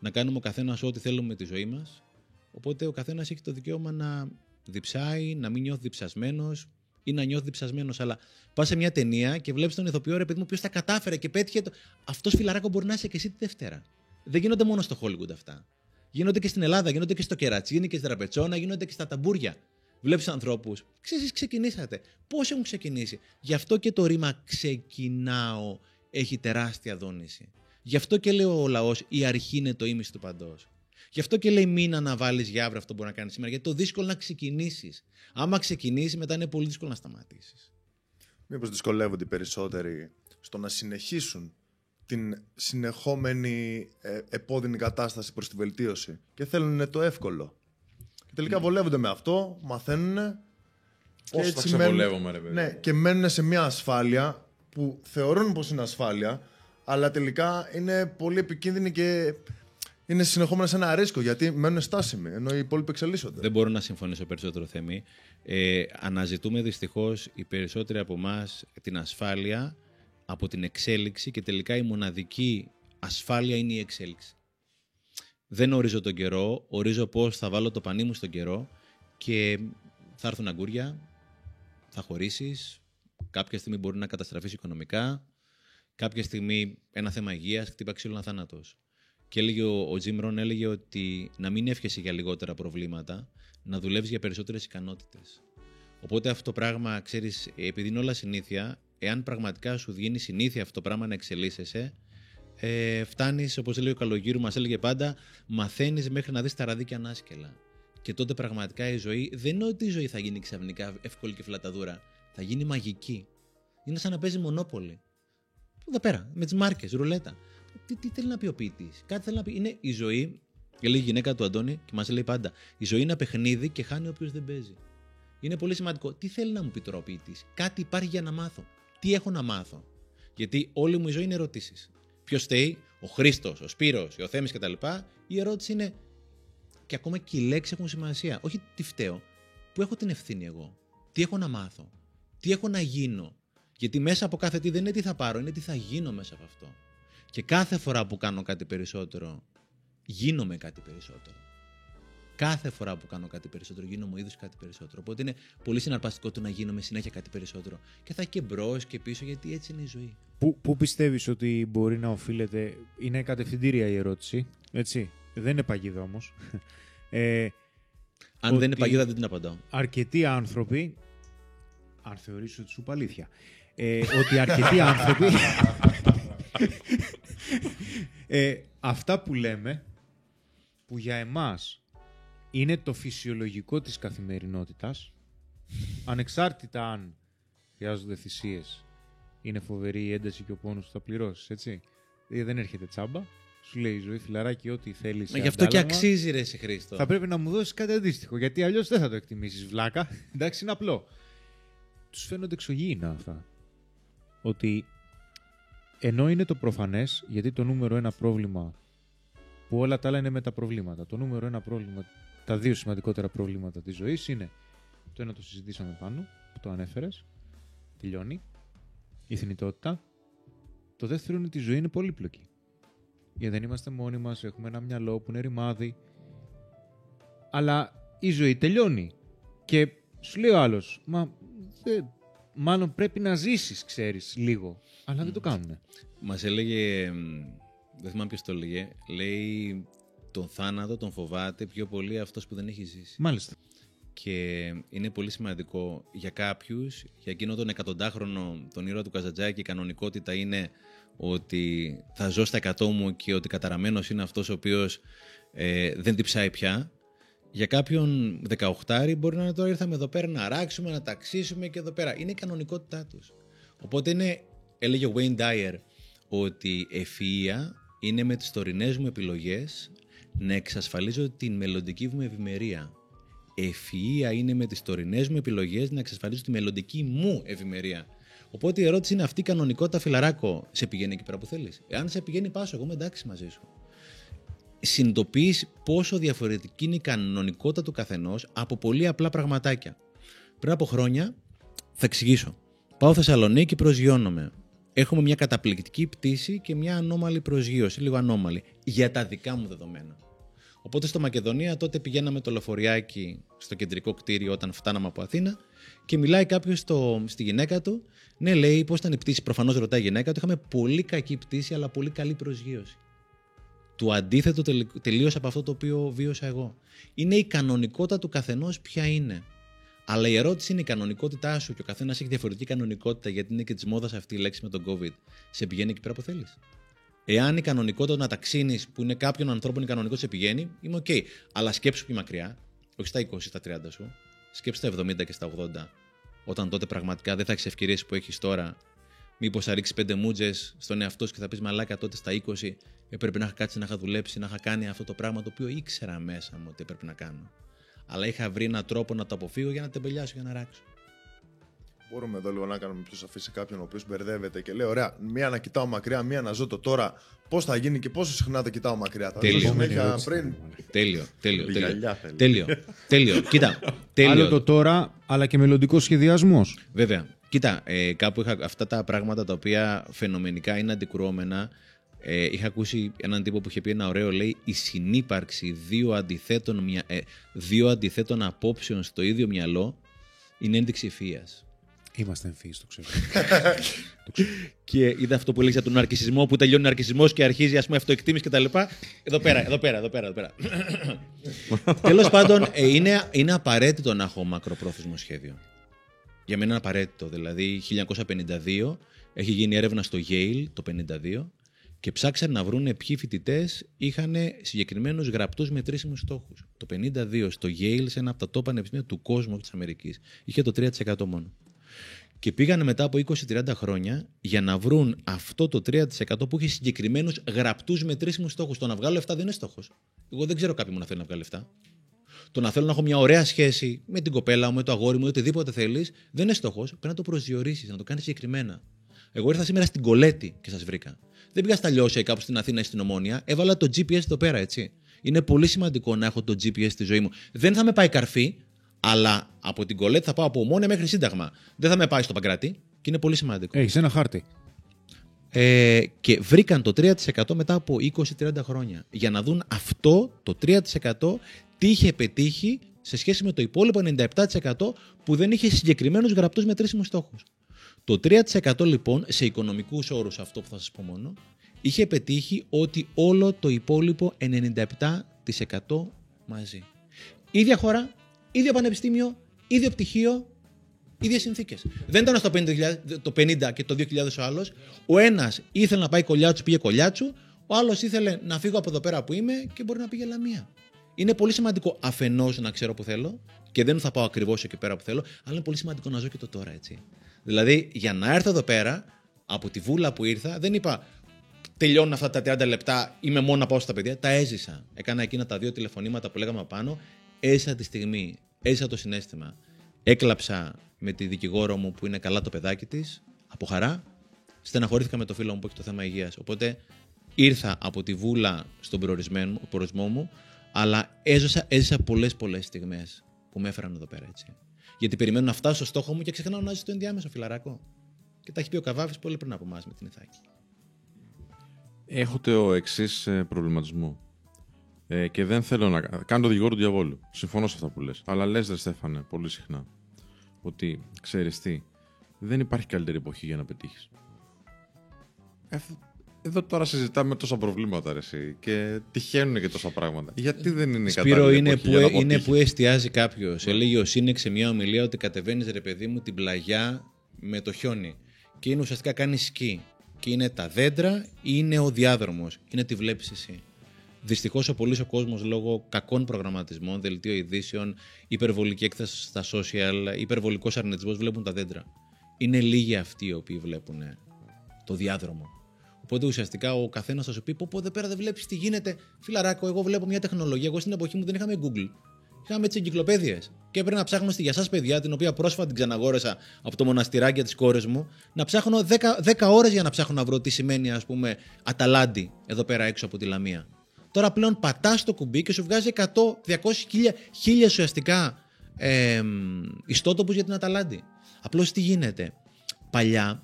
να κάνουμε ο καθένας ό,τι θέλουμε με τη ζωή μας. Οπότε ο καθένας έχει το δικαίωμα να διψάει, να μην νιώθει διψασμένος ή να νιώθεις διψασμένος. Αλλά πας σε μια ταινία και βλέπεις τον ηθοποιό ρε παιδί μου, ποιο τα κατάφερε και πέτυχε. Το... Αυτός φιλαράκο μπορεί να είσαι και εσύ τη Δευτέρα. Δεν γίνονται μόνο στο Hollywood αυτά. Γίνονται και στην Ελλάδα, γίνονται και στο κερατσίνι και στη τραπετσόνα, γίνονται και στα ταμπούρια. Βλέπεις ανθρώπους. Ξέρεις, ξεκινήσατε. Πώς έχουν ξεκινήσει. Γι' αυτό και το ρήμα ξεκινάω έχει τεράστια δόνηση. Γι' αυτό και λέει ο λαός η αρχή είναι το ίμιση του παντός. Γι' αυτό και λέει μην αναβάλεις για αύριο αυτό που μπορεί να κάνεις σήμερα. Γιατί το δύσκολο να ξεκινήσεις. Άμα ξεκινήσει, μετά είναι πολύ δύσκολο να σταματήσεις. Μήπως δυσκολεύονται οι περισσότεροι στο να συνεχίσουν την συνεχόμενη ε, επώδυνη κατάσταση προς τη βελτίωση και θέλουν το εύκολο. Και τελικά βολεύονται με αυτό, μαθαίνουν Πώς θα ξεβολεύομαι, ρε παιδί. Ναι, και μένουν σε μια ασφάλεια που θεωρούν πως είναι ασφάλεια, αλλά τελικά είναι πολύ επικίνδυνη και είναι συνεχόμενα σε ένα ρίσκο γιατί μένουν στάσιμοι, ενώ οι υπόλοιποι εξελίσσονται. Δεν μπορώ να συμφωνήσω περισσότερο θέμη. Ε, αναζητούμε δυστυχώς οι περισσότεροι από εμάς την ασφάλεια από την εξέλιξη και τελικά η μοναδική ασφάλεια είναι η εξέλιξη. Δεν ορίζω τον καιρό, ορίζω πώς θα βάλω το πανί μου στον καιρό και θα έρθουν αγκούρια, θα χωρίσεις, κάποια στιγμή μπορεί να καταστραφείς οικονομικά, κάποια στιγμή ένα θέμα υγείας, χτύπα ξύλο θάνατος. Και έλεγε ο, ο Jim Rohn έλεγε ότι να μην εύχεσαι για λιγότερα προβλήματα, να δουλεύεις για περισσότερες ικανότητες. Οπότε αυτό το πράγμα, ξέρεις, επειδή είναι όλα συνήθεια, εάν πραγματικά σου βγαίνει συνήθεια αυτό το πράγμα να εξελίσσεσαι, ε, φτάνεις, όπως λέει ο Καλογύρου, μας έλεγε πάντα, μαθαίνεις μέχρι να δεις τα ραδίκια ανάσκελα. Και τότε πραγματικά η ζωή δεν είναι ότι η ζωή θα γίνει ξαφνικά εύκολη και φλαταδούρα. Θα γίνει μαγική. Είναι σαν να παίζει μονόπολη. Εδώ πέρα, με τις μάρκες, ρουλέτα. Τι, τι θέλει να πει ο ποιητής. Κάτι θέλει να πει. Είναι η ζωή, και λέει η γυναίκα του Αντώνη και μας λέει πάντα, η ζωή είναι ένα παιχνίδι και χάνει όποιος δεν παίζει. Είναι πολύ σημαντικό. Τι θέλει να μου πει τώρα ο ποιητής. Κάτι υπάρχει για να μάθω τι έχω να μάθω. Γιατί όλη μου η ζωή είναι ερωτήσεις. Ποιος φταίει, ο Χρήστος, ο Σπύρος, ο Θέμης κτλ. Η ερώτηση είναι. Και ακόμα και οι λέξεις έχουν σημασία. Όχι τι φταίω. Πού έχω την ευθύνη εγώ. Τι έχω να μάθω. Τι έχω να γίνω. Γιατί μέσα από κάθε τι δεν είναι τι θα πάρω, είναι τι θα γίνω μέσα από αυτό. Και κάθε φορά που κάνω κάτι περισσότερο, γίνομαι κάτι περισσότερο. Κάθε φορά που κάνω κάτι περισσότερο, γίνομαι είδου κάτι περισσότερο. Οπότε είναι πολύ συναρπαστικό το να γίνομαι συνέχεια κάτι περισσότερο. Και θα έχει και μπρος και πίσω, γιατί έτσι είναι η ζωή. Πού, πού πιστεύεις ότι μπορεί να οφείλεται. Είναι κατευθυντήρια η ερώτηση. Έτσι. Δεν είναι παγίδα όμως. Ε, Αν δεν είναι παγίδα, δεν την απαντάω. Αρκετοί άνθρωποι. Αν θεωρήσω ότι σου είπα αλήθεια. Ε, ότι αρκετοί άνθρωποι. ε, αυτά που λέμε που για εμάς είναι το φυσιολογικό της καθημερινότητας, ανεξάρτητα αν χρειάζονται θυσίες, είναι φοβερή η ένταση και ο πόνος που θα πληρώσεις, έτσι. Δηλαδή δεν έρχεται τσάμπα, σου λέει η ζωή φιλαράκι ό,τι θέλεις. Μα γι' αυτό και αξίζει ρε σε Χρήστο. Θα πρέπει να μου δώσεις κάτι αντίστοιχο, γιατί αλλιώς δεν θα το εκτιμήσεις βλάκα. Εντάξει, είναι απλό. Τους φαίνονται εξωγήινα αυτά. Ότι ενώ είναι το προφανές, γιατί το νούμερο ένα πρόβλημα που όλα τα άλλα είναι με τα προβλήματα. Το νούμερο ένα πρόβλημα τα δύο σημαντικότερα προβλήματα της ζωής είναι το ένα το συζητήσαμε πάνω, που το ανέφερες, τελειώνει, η θνητότητα. Το δεύτερο είναι ότι η ζωή είναι πολύπλοκη. Γιατί δεν είμαστε μόνοι μας, έχουμε ένα μυαλό που είναι ρημάδι. Αλλά η ζωή τελειώνει. Και σου λέει ο άλλος, μα μάλλον πρέπει να ζήσεις, ξέρεις, λίγο. Αλλά δεν το κάνουν. Μας έλεγε, δεν θυμάμαι ποιος το έλεγε, λέει τον θάνατο τον φοβάται πιο πολύ αυτός που δεν έχει ζήσει. Μάλιστα. Και είναι πολύ σημαντικό για κάποιους, για εκείνο τον εκατοντάχρονο, τον ήρωα του Καζατζάκη, η κανονικότητα είναι ότι θα ζω στα εκατό μου και ότι καταραμένος είναι αυτός ο οποίος ε, δεν τυψάει πια. Για κάποιον 18 μπορεί να είναι τώρα ήρθαμε εδώ πέρα να ράξουμε, να ταξίσουμε και εδώ πέρα. Είναι η κανονικότητά τους. Οπότε είναι, έλεγε ο Wayne Dyer, ότι ευφυΐα είναι με τις τωρινές μου επιλογές να εξασφαλίζω την μελλοντική μου ευημερία. Ευφυΐα είναι με τις τωρινές μου επιλογές να εξασφαλίζω τη μελλοντική μου ευημερία. Οπότε η ερώτηση είναι αυτή η κανονικότητα φιλαράκο. Σε πηγαίνει εκεί πέρα που θέλεις. Εάν σε πηγαίνει, πάσο. Εγώ είμαι εντάξει μαζί σου. Συνειδητοποιείς πόσο διαφορετική είναι η κανονικότητα του καθενός από πολύ απλά πραγματάκια. Πριν από χρόνια, θα εξηγήσω. Πάω Θεσσαλονίκη, προσγειώνομαι. Έχουμε μια καταπληκτική πτήση και μια ανώμαλη προσγείωση, λίγο ανώμαλη, για τα δικά μου δεδομένα. Οπότε στο Μακεδονία τότε πηγαίναμε το λεωφοριάκι στο κεντρικό κτίριο όταν φτάναμε από Αθήνα και μιλάει κάποιος στη γυναίκα του. Ναι, λέει, πώς ήταν η πτήση; Προφανώς ρωτάει η γυναίκα του. Είχαμε πολύ κακή πτήση, αλλά πολύ καλή προσγείωση. Το αντίθετο τελείω από αυτό το οποίο βίωσα εγώ. Είναι η κανονικότητα του καθενός ποια είναι. Αλλά η ερώτηση είναι η κανονικότητά σου και ο καθένας έχει διαφορετική κανονικότητα γιατί είναι και της μόδας αυτή η λέξη με τον COVID. Σε πηγαίνει εκεί πέρα που θέλεις. Εάν η κανονικότητα να ταξίνεις που είναι κάποιον ανθρώπων η κανονικότητα σε πηγαίνει, είμαι OK. Okay. Αλλά σκέψου πιο μακριά, όχι στα 20, στα 30 σου, σκέψου στα 70 και στα 80, όταν τότε πραγματικά δεν θα έχεις ευκαιρίες που έχεις τώρα. Μήπως θα ρίξει πέντε μούτζες στον εαυτό σου και θα πεις Μαλάκα τότε στα 20 έπρεπε να είχα κάτσει να είχα δουλέψει, να είχα κάνει αυτό το πράγμα το οποίο ήξερα μέσα μου ότι έπρεπε να κάνω. Αλλά είχα βρει έναν τρόπο να το αποφύγω για να τεμπελιάσω, για να ράξω. Μπορούμε εδώ λίγο να κάνουμε πιο σαφή σε κάποιον ο οποίος μπερδεύεται και λέει: Ωραία, μία να κοιτάω μακριά, μία να ζω το τώρα. Πώς θα γίνει και πόσο συχνά το κοιτάω μακριά. Θα τέλειο. συνέχεια πριν. Τέλειο, τέλειο. Τέλειο. τέλειο. τέλειο. Κοίτα. Τέλειο. Άλλο το τώρα, αλλά και μελλοντικός σχεδιασμός. Βέβαια. Κοίτα, ε, κάπου είχα αυτά τα πράγματα τα οποία φαινομενικά είναι αντικρουόμενα. Ε, είχα ακούσει έναν τύπο που είχε πει ένα ωραίο, λέει, η συνύπαρξη δύο αντιθέτων, μια, ε, δύο αντιθέτων απόψεων στο ίδιο μυαλό είναι ένδειξη ευφύειας. Είμαστε εμφύη, το ξέρω. και είδα αυτό που λέει για τον ναρκισμό που τελειώνει ο ναρκισμό και αρχίζει ας πούμε αυτοεκτίμηση κτλ. Εδώ πέρα, εδώ πέρα, εδώ πέρα. Εδώ πέρα. Τέλος πάντων, ε, είναι, είναι απαραίτητο να έχω μακροπρόθεσμο σχέδιο. Για μένα είναι απαραίτητο. Δηλαδή, 1952 έχει γίνει έρευνα στο Yale το 1952 και ψάξαν να βρουν ποιοι φοιτητές είχαν συγκεκριμένους γραπτούς μετρήσιμους στόχους. Το 52 στο Yale, σε ένα από τα top πανεπιστήμια του κόσμου της Αμερικής, είχε το 3% μόνο. Και πήγανε μετά από 20-30 χρόνια για να βρουν αυτό το 3% που έχει συγκεκριμένους γραπτούς μετρήσιμους στόχους. Το να βγάλω λεφτά δεν είναι στόχος. Εγώ δεν ξέρω κάποιον που να θέλει να βγάλει λεφτά. Το να θέλω να έχω μια ωραία σχέση με την κοπέλα μου, με το αγόρι μου, οτιδήποτε θέλεις, δεν είναι στόχος. Πρέπει να το προσδιορίσεις, να το κάνεις συγκεκριμένα. Εγώ ήρθα σήμερα στην Κολέτη και σας βρήκα. Δεν πήγα στα λιώσια ή κάπου στην Αθήνα ή στην Ομόνια. Έβαλα το GPS εδώ πέρα, έτσι. Είναι πολύ σημαντικό να έχω το GPS στη ζωή μου. Δεν θα με πάει καρφί, αλλά από την Κολέτη θα πάω από Ομόνια μέχρι Σύνταγμα. Δεν θα με πάει στο Παγκράτη και είναι πολύ σημαντικό. Έχεις ένα χάρτη. Ε, και βρήκαν το 3% μετά από 20-30 χρόνια. Για να δουν αυτό το 3% τι είχε πετύχει σε σχέση με το υπόλοιπο 97% που δεν είχε συγκεκριμένους γραπτούς μετρήσιμους στόχους. Το 3% λοιπόν, σε οικονομικούς όρους, αυτό που θα σας πω μόνο, είχε πετύχει ότι όλο το υπόλοιπο 97% μαζί. Ίδια χώρα, ίδιο πανεπιστήμιο, ίδιο πτυχίο, ίδιες συνθήκες. Δεν ήταν στο 50, το 50 και το 2000 ο άλλος. Ο ένας ήθελε να πάει κολλιάτσου, πήγε κολλιάτσου. Ο άλλος ήθελε να φύγω από εδώ πέρα που είμαι και μπορεί να πήγε λαμία. Είναι πολύ σημαντικό αφενός να ξέρω που θέλω και δεν θα πάω ακριβώς εκεί πέρα που θέλω, αλλά είναι πολύ σημαντικό να ζω και το τώρα έτσι. Δηλαδή, για να έρθω εδώ πέρα, από τη βούλα που ήρθα, δεν είπα τελειώνουν αυτά τα 30 λεπτά, είμαι μόνος να πάω στα παιδιά. Τα έζησα. Έκανα εκείνα τα δύο τηλεφωνήματα που λέγαμε πάνω. Έζησα τη στιγμή. Έζησα το συνέστημα. Έκλαψα με τη δικηγόρο μου που είναι καλά το παιδάκι της, από χαρά. Στεναχωρήθηκα με το φίλο μου που έχει το θέμα υγείας. Οπότε ήρθα από τη βούλα στον προορισμός μου, αλλά έζησα, έζησα πολλές πολλές στιγμές που με έφεραν εδώ πέρα έτσι. Γιατί περιμένω να φτάσω στο στόχο μου και ξεχνάω να ζήσω το ενδιάμεσο φιλαράκο. Και τα έχει πει ο Καβάφη πολύ πριν από εμάς με την Ιθάκη. Έχω το εξής ε, προβληματισμό. Ε, και δεν θέλω να κάνω το δικηγόρο του διαβόλου. Συμφωνώ σε αυτά που λες. Αλλά λες, Δε Στέφανε, πολύ συχνά ότι ξέρεις τι, δεν υπάρχει καλύτερη εποχή για να πετύχεις. Ε, εδώ τώρα συζητάμε τόσα προβλήματα ρε, εσύ, και τυχαίνουν και τόσα πράγματα. Γιατί δεν είναι Σπύρο, είναι που, ε- είναι που εστιάζει κάποιος. Ναι. Έλεγε ο Σύνεξ σε μια ομιλία ότι κατεβαίνεις ρε παιδί μου την πλαγιά με το χιόνι. Και είναι ουσιαστικά κάνει σκι. Και είναι τα δέντρα ή είναι ο διάδρομος. Είναι τη βλέπεις εσύ. Δυστυχώς ο πολύς ο κόσμος λόγω κακών προγραμματισμών, δελτίο ειδήσεων, υπερβολική έκθεση στα social, υπερβολικός αρνητισμός βλέπουν τα δέντρα. Είναι λίγοι αυτοί οι οποίοι βλέπουν το διάδρομο. Οπότε ουσιαστικά ο καθένας θα σου πει: Πω, πω εδώ πέρα δεν βλέπεις τι γίνεται. Φιλαράκο, εγώ βλέπω μια τεχνολογία. Εγώ στην εποχή μου δεν είχαμε Google. Είχαμε τις εγκυκλοπαίδειες. Και έπρεπε να ψάχνω στη για σας παιδιά, την οποία πρόσφατα την ξαναγόρεσα από το μοναστηράκι της κόρε μου, να ψάχνω 10, 10 ώρες για να ψάχνω να βρω τι σημαίνει, ας πούμε, Αταλάντη εδώ πέρα έξω από τη Λαμία. Τώρα πλέον πατάς το κουμπί και σου βγάζει 100, 200, 1000, 1000 ουσιαστικά ε, ιστότοπους για την Αταλάντη. Απλώς τι γίνεται. Παλιά υπ-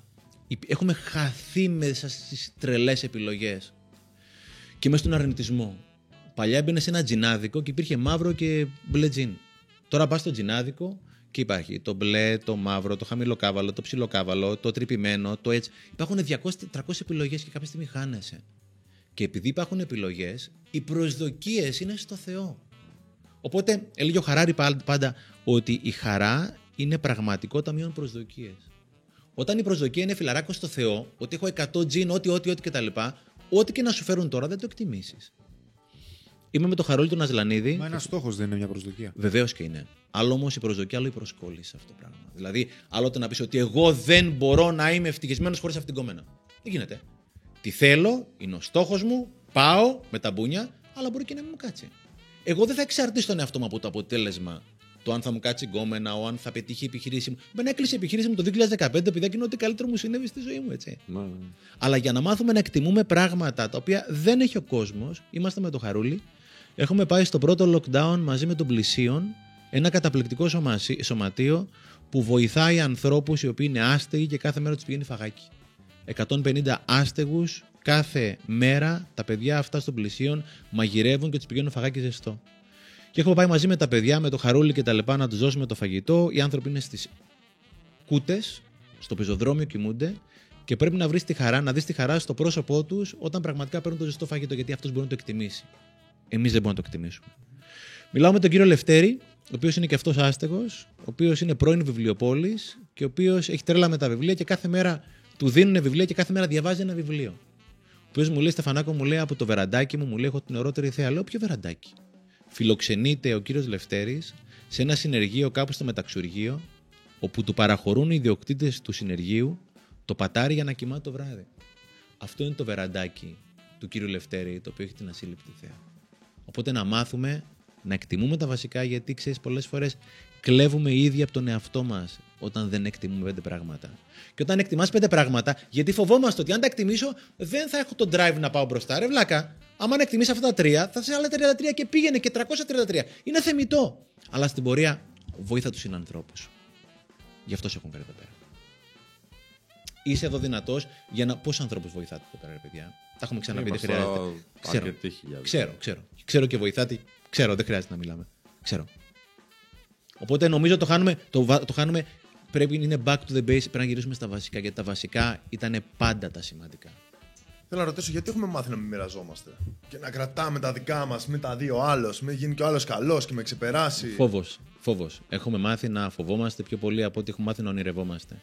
έχουμε χαθεί μέσα στις τρελές επιλογές και μέσα στον αρνητισμό. Παλιά έμπαινε σε ένα τζινάδικο και υπήρχε μαύρο και μπλε τζιν. Τώρα πας στο τζινάδικο και υπάρχει το μπλε, το μαύρο, το χαμηλοκάβαλο, το ψιλοκάβαλο, το τρυπημένο, το έτσι. Υπάρχουν 200-300 επιλογές και κάποια στιγμή χάνεσαι. Και επειδή υπάρχουν επιλογές, οι προσδοκίες είναι στο Θεό. Οπότε έλεγε ο Χαράρη πα- πάντα ότι η χαρά είναι πραγματικό ταμείο προσδοκίες. Όταν η προσδοκία είναι φιλαράκος στο Θεό, ότι έχω 100 τζιν, ό,τι, ό,τι, ό,τι κτλ., ό,τι και να σου φέρουν τώρα δεν το εκτιμήσεις. Είμαι με τον Χαρόλη τον Αζλανίδη. Μα ένας στόχος δεν είναι μια προσδοκία. Βεβαίως και είναι. Άλλο όμως η προσδοκία, άλλο η προσκόλληση σε αυτό το πράγμα. Δηλαδή, άλλο το να πεις ότι εγώ δεν μπορώ να είμαι ευτυχισμένος χωρίς αυτήν την κόμενα. Δεν γίνεται. Τι θέλω, είναι ο στόχος μου, πάω με τα μπούνια, αλλά μπορεί και να μην μου κάτσει. Εγώ δεν θα εξαρτήσω τον εαυτό μου από το αποτέλεσμα. Το αν θα μου κάτσει γκόμενα, ο αν θα πετύχει η επιχείρησή μου. Μπαίνει έκλεισε η επιχείρηση μου το 2015, επειδή είναι ό,τι καλύτερο μου συνέβη στη ζωή μου, έτσι. Ναι, ναι. Αλλά για να μάθουμε να εκτιμούμε πράγματα τα οποία δεν έχει ο κόσμος, είμαστε με το Χαρούλι. Έχουμε πάει στο πρώτο lockdown μαζί με τον Πλησίον, ένα καταπληκτικό σωμασί- σωματείο που βοηθάει ανθρώπους οι οποίοι είναι άστεγοι και κάθε μέρα τους πηγαίνει φαγάκι. 150 άστεγους κάθε μέρα τα παιδιά αυτά στον Πλησίον μαγειρεύουν και τους πηγαίνουν φαγάκι ζεστό. Και έχουμε πάει μαζί με τα παιδιά, με το Χαρούλι και τα λοιπά να τους δώσουμε το φαγητό. Οι άνθρωποι είναι στις κούτες, στο πεζοδρόμιο κοιμούνται και πρέπει να βρεις τη χαρά, να δεις τη χαρά στο πρόσωπό τους όταν πραγματικά παίρνουν το ζεστό φαγητό, γιατί αυτός μπορεί να το εκτιμήσει. Εμείς δεν μπορούμε να το εκτιμήσουμε. Μιλάω με τον κύριο Λευτέρη, ο οποίος είναι και αυτός άστεγος, ο οποίος είναι πρώην βιβλιοπόλης και ο οποίος έχει τρέλα με τα βιβλία και κάθε μέρα του δίνουν βιβλία και κάθε μέρα διαβάζει ένα βιβλίο. Ο οποίος μου λέει, Στεφανάκο, μου λέει από το βεραντάκι μου, μου λέει: Έχω την ωραίτερη θέα. Λέω: Ποιο βεραντάκι; Φιλοξενείται ο κύριος Λευτέρης σε ένα συνεργείο κάπου στο μεταξουργείο, όπου του παραχωρούν οι ιδιοκτήτες του συνεργείου το πατάρι για να κοιμάται το βράδυ. Αυτό είναι το βεραντάκι του κύριου Λευτέρη, το οποίο έχει την ασύλληπτη θέα. Οπότε να μάθουμε να εκτιμούμε τα βασικά, γιατί ξέρεις, πολλές φορές κλέβουμε οι ίδιοι από τον εαυτό μας όταν δεν εκτιμούμε πέντε πράγματα. Και όταν εκτιμάς πέντε πράγματα, γιατί φοβόμαστε ότι αν τα εκτιμήσω, δεν θα έχω τον drive να πάω μπροστά. Ρε βλάκα, άμα να εκτιμήσει αυτά τα τρία, θα σε άλλα 33 και πήγαινε και 333. Είναι θεμητό. Αλλά στην πορεία βοήθα τους συνανθρώπους. Γι' αυτό σε έχουν φέρει εδώ πέρα. Είσαι εδώ δυνατός για να. Πόσους ανθρώπους βοηθάτε εδώ πέρα, ρε παιδιά; Τα έχουμε ξαναπεί, δεν Είμαστε χρειάζεται. Ξέρω. αρκετοί χιλιάδες. Ξέρω, ξέρω. Ξέρω και βοηθάτε. Ξέρω, δεν χρειάζεται να μιλάμε. Ξέρω. Οπότε νομίζω το χάνουμε, το, βα- το χάνουμε πρέπει να είναι back to the base, πρέπει να γυρίσουμε στα βασικά, γιατί τα βασικά ήταν πάντα τα σημαντικά. Θέλω να ρωτήσω γιατί έχουμε μάθει να μην μοιραζόμαστε; Και να κρατάμε τα δικά μας, μην τα δει ο άλλος, μην γίνει και ο άλλος καλός και με ξεπεράσει. Φόβος, φόβος. Έχουμε μάθει να φοβόμαστε πιο πολύ από ότι έχουμε μάθει να ονειρευόμαστε.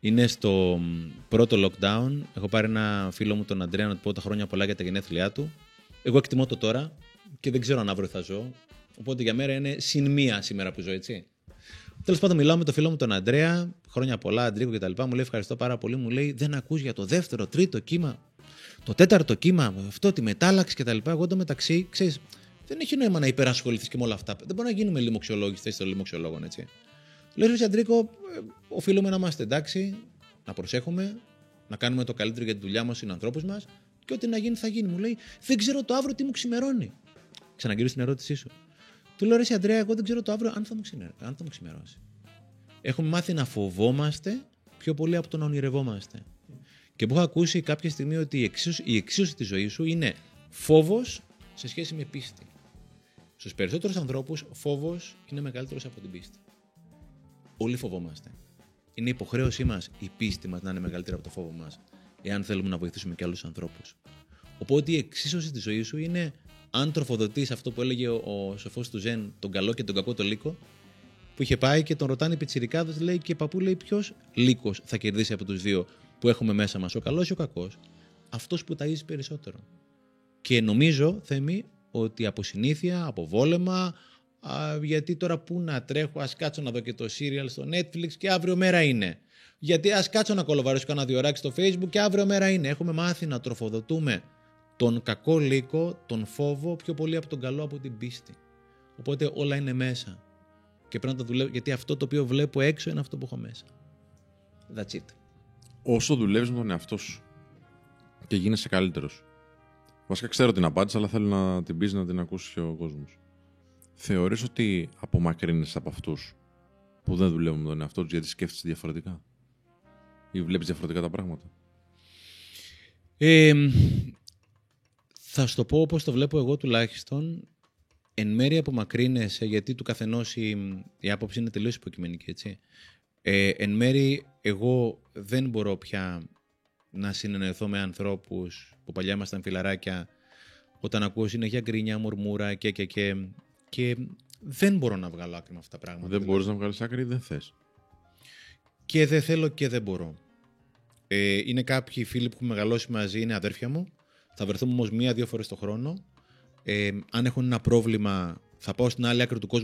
Είναι στο μ, πρώτο lockdown. Έχω πάρει ένα φίλο μου, τον Αντρέα, να του πω τα χρόνια πολλά για τα γενέθλιά του. Εγώ εκτιμώ το τώρα και δεν ξέρω αν αύριο θα ζω. Οπότε για μέρα είναι συν μία σήμερα που ζω, έτσι. Τέλος πάντων, μιλάω με τον φίλο μου τον Αντρέα, χρόνια πολλά, Αντρίκο κτλ. Μου λέει ευχαριστώ πάρα πολύ. Μου λέει δεν ακούς για το δεύτερο, τρίτο κύμα, το τέταρτο κύμα, αυτό, τη μετάλλαξη κτλ. Εγώ εντωμεταξύ, ξέρεις, δεν έχει νόημα να υπερασχοληθείς και με όλα αυτά. Δεν μπορεί να γίνουμε λοιμοξιολόγοι στη θέση των λοιμοξιολόγων, έτσι. Λέω ρε Αντρίκο, ε, οφείλουμε να είμαστε εντάξει, να προσέχουμε, να κάνουμε το καλύτερο για τη δουλειά μας, στου ανθρώπους μας και ό,τι να γίνει θα γίνει. Μου λέει, Δεν ξέρω το αύριο τι μου ξημερώνει. Ξαναγυρίζω στην ερώτησή σου. Του λέω ρε εσύ, Αντρέα, εγώ δεν ξέρω το αύριο αν θα μου, ξημερώ, αν θα μου ξημερώσει. Έχουμε μάθει να φοβόμαστε πιο πολύ από το να ονειρευόμαστε. Και που έχω ακούσει κάποια στιγμή ότι η εξίσωση, η εξίσωση της ζωής σου είναι φόβος σε σχέση με πίστη. Στους περισσότερους ανθρώπους, φόβος είναι μεγαλύτερος από την πίστη. Όλοι φοβόμαστε. Είναι υποχρέωσή μας η πίστη μας να είναι μεγαλύτερη από το φόβο μας, εάν θέλουμε να βοηθήσουμε και άλλους ανθρώπους. Οπότε η εξίσωση της ζωής σου είναι αν τροφοδοτείς αυτό που έλεγε ο, ο σοφός του Ζεν, τον καλό και τον κακό το λύκο, που είχε πάει και τον ρωτάνε οι πιτσιρικάδες, λέει και παππού λέει ποιος λύκος θα κερδίσει από τους δύο που έχουμε μέσα μας, ο καλός ή ο κακός; Αυτός που ταΐζει περισσότερο. Και νομίζω, Θέμη, ότι από συνήθεια, από βόλεμα, α, γιατί τώρα πού να τρέχω, ας κάτσω να δω και το serial στο Netflix και αύριο μέρα είναι. Γιατί ας κάτσω να κολοβαρέσω κανένα διωράκι στο Facebook και αύριο μέρα είναι. Έχουμε μάθει να τροφοδοτούμε τον κακό λύκο, τον φόβο, πιο πολύ από τον καλό από την πίστη. Οπότε όλα είναι μέσα. Και πρέπει να το δουλεύω, γιατί αυτό το οποίο βλέπω έξω είναι αυτό που έχω μέσα. That's it. Όσο δουλεύεις με τον εαυτό σου και γίνεσαι καλύτερος, Βασικά ξέρω την απάντηση, αλλά θέλω να την πεις να την ακούσεις και ο κόσμος. Θεωρείς ότι απομακρύνεσαι από αυτούς που δεν δουλεύουν με τον εαυτό τους γιατί σκέφτεσαι διαφορετικά; Ή βλέπεις διαφορετικά τα πράγματα; Ε, θα σου το πω όπως το βλέπω εγώ τουλάχιστον. Εν μέρει απομακρύνεσαι γιατί του καθενός η, η άποψη είναι τελείως υποκειμενική, έτσι. Ε, εν μέρει εγώ δεν μπορώ πια να συνενεθώ με ανθρώπους που παλιά ήμασταν φιλαράκια όταν ακούω συνέχεια γκρίνια, μουρμούρα και και και και δεν μπορώ να βγάλω άκρη με αυτά τα πράγματα. δεν μπορείς να βγάλεις άκρη ή δεν θες. Και δεν θέλω και δεν μπορώ. Ε, είναι κάποιοι φίλοι που έχουν μεγαλώσει μαζί, είναι αδέρφια μου. Θα βρεθούμε όμως μία-δύο φορές το χρόνο. Ε, αν έχουν ένα πρόβλημα, θα πάω στην άλλη άκρη του κόσμου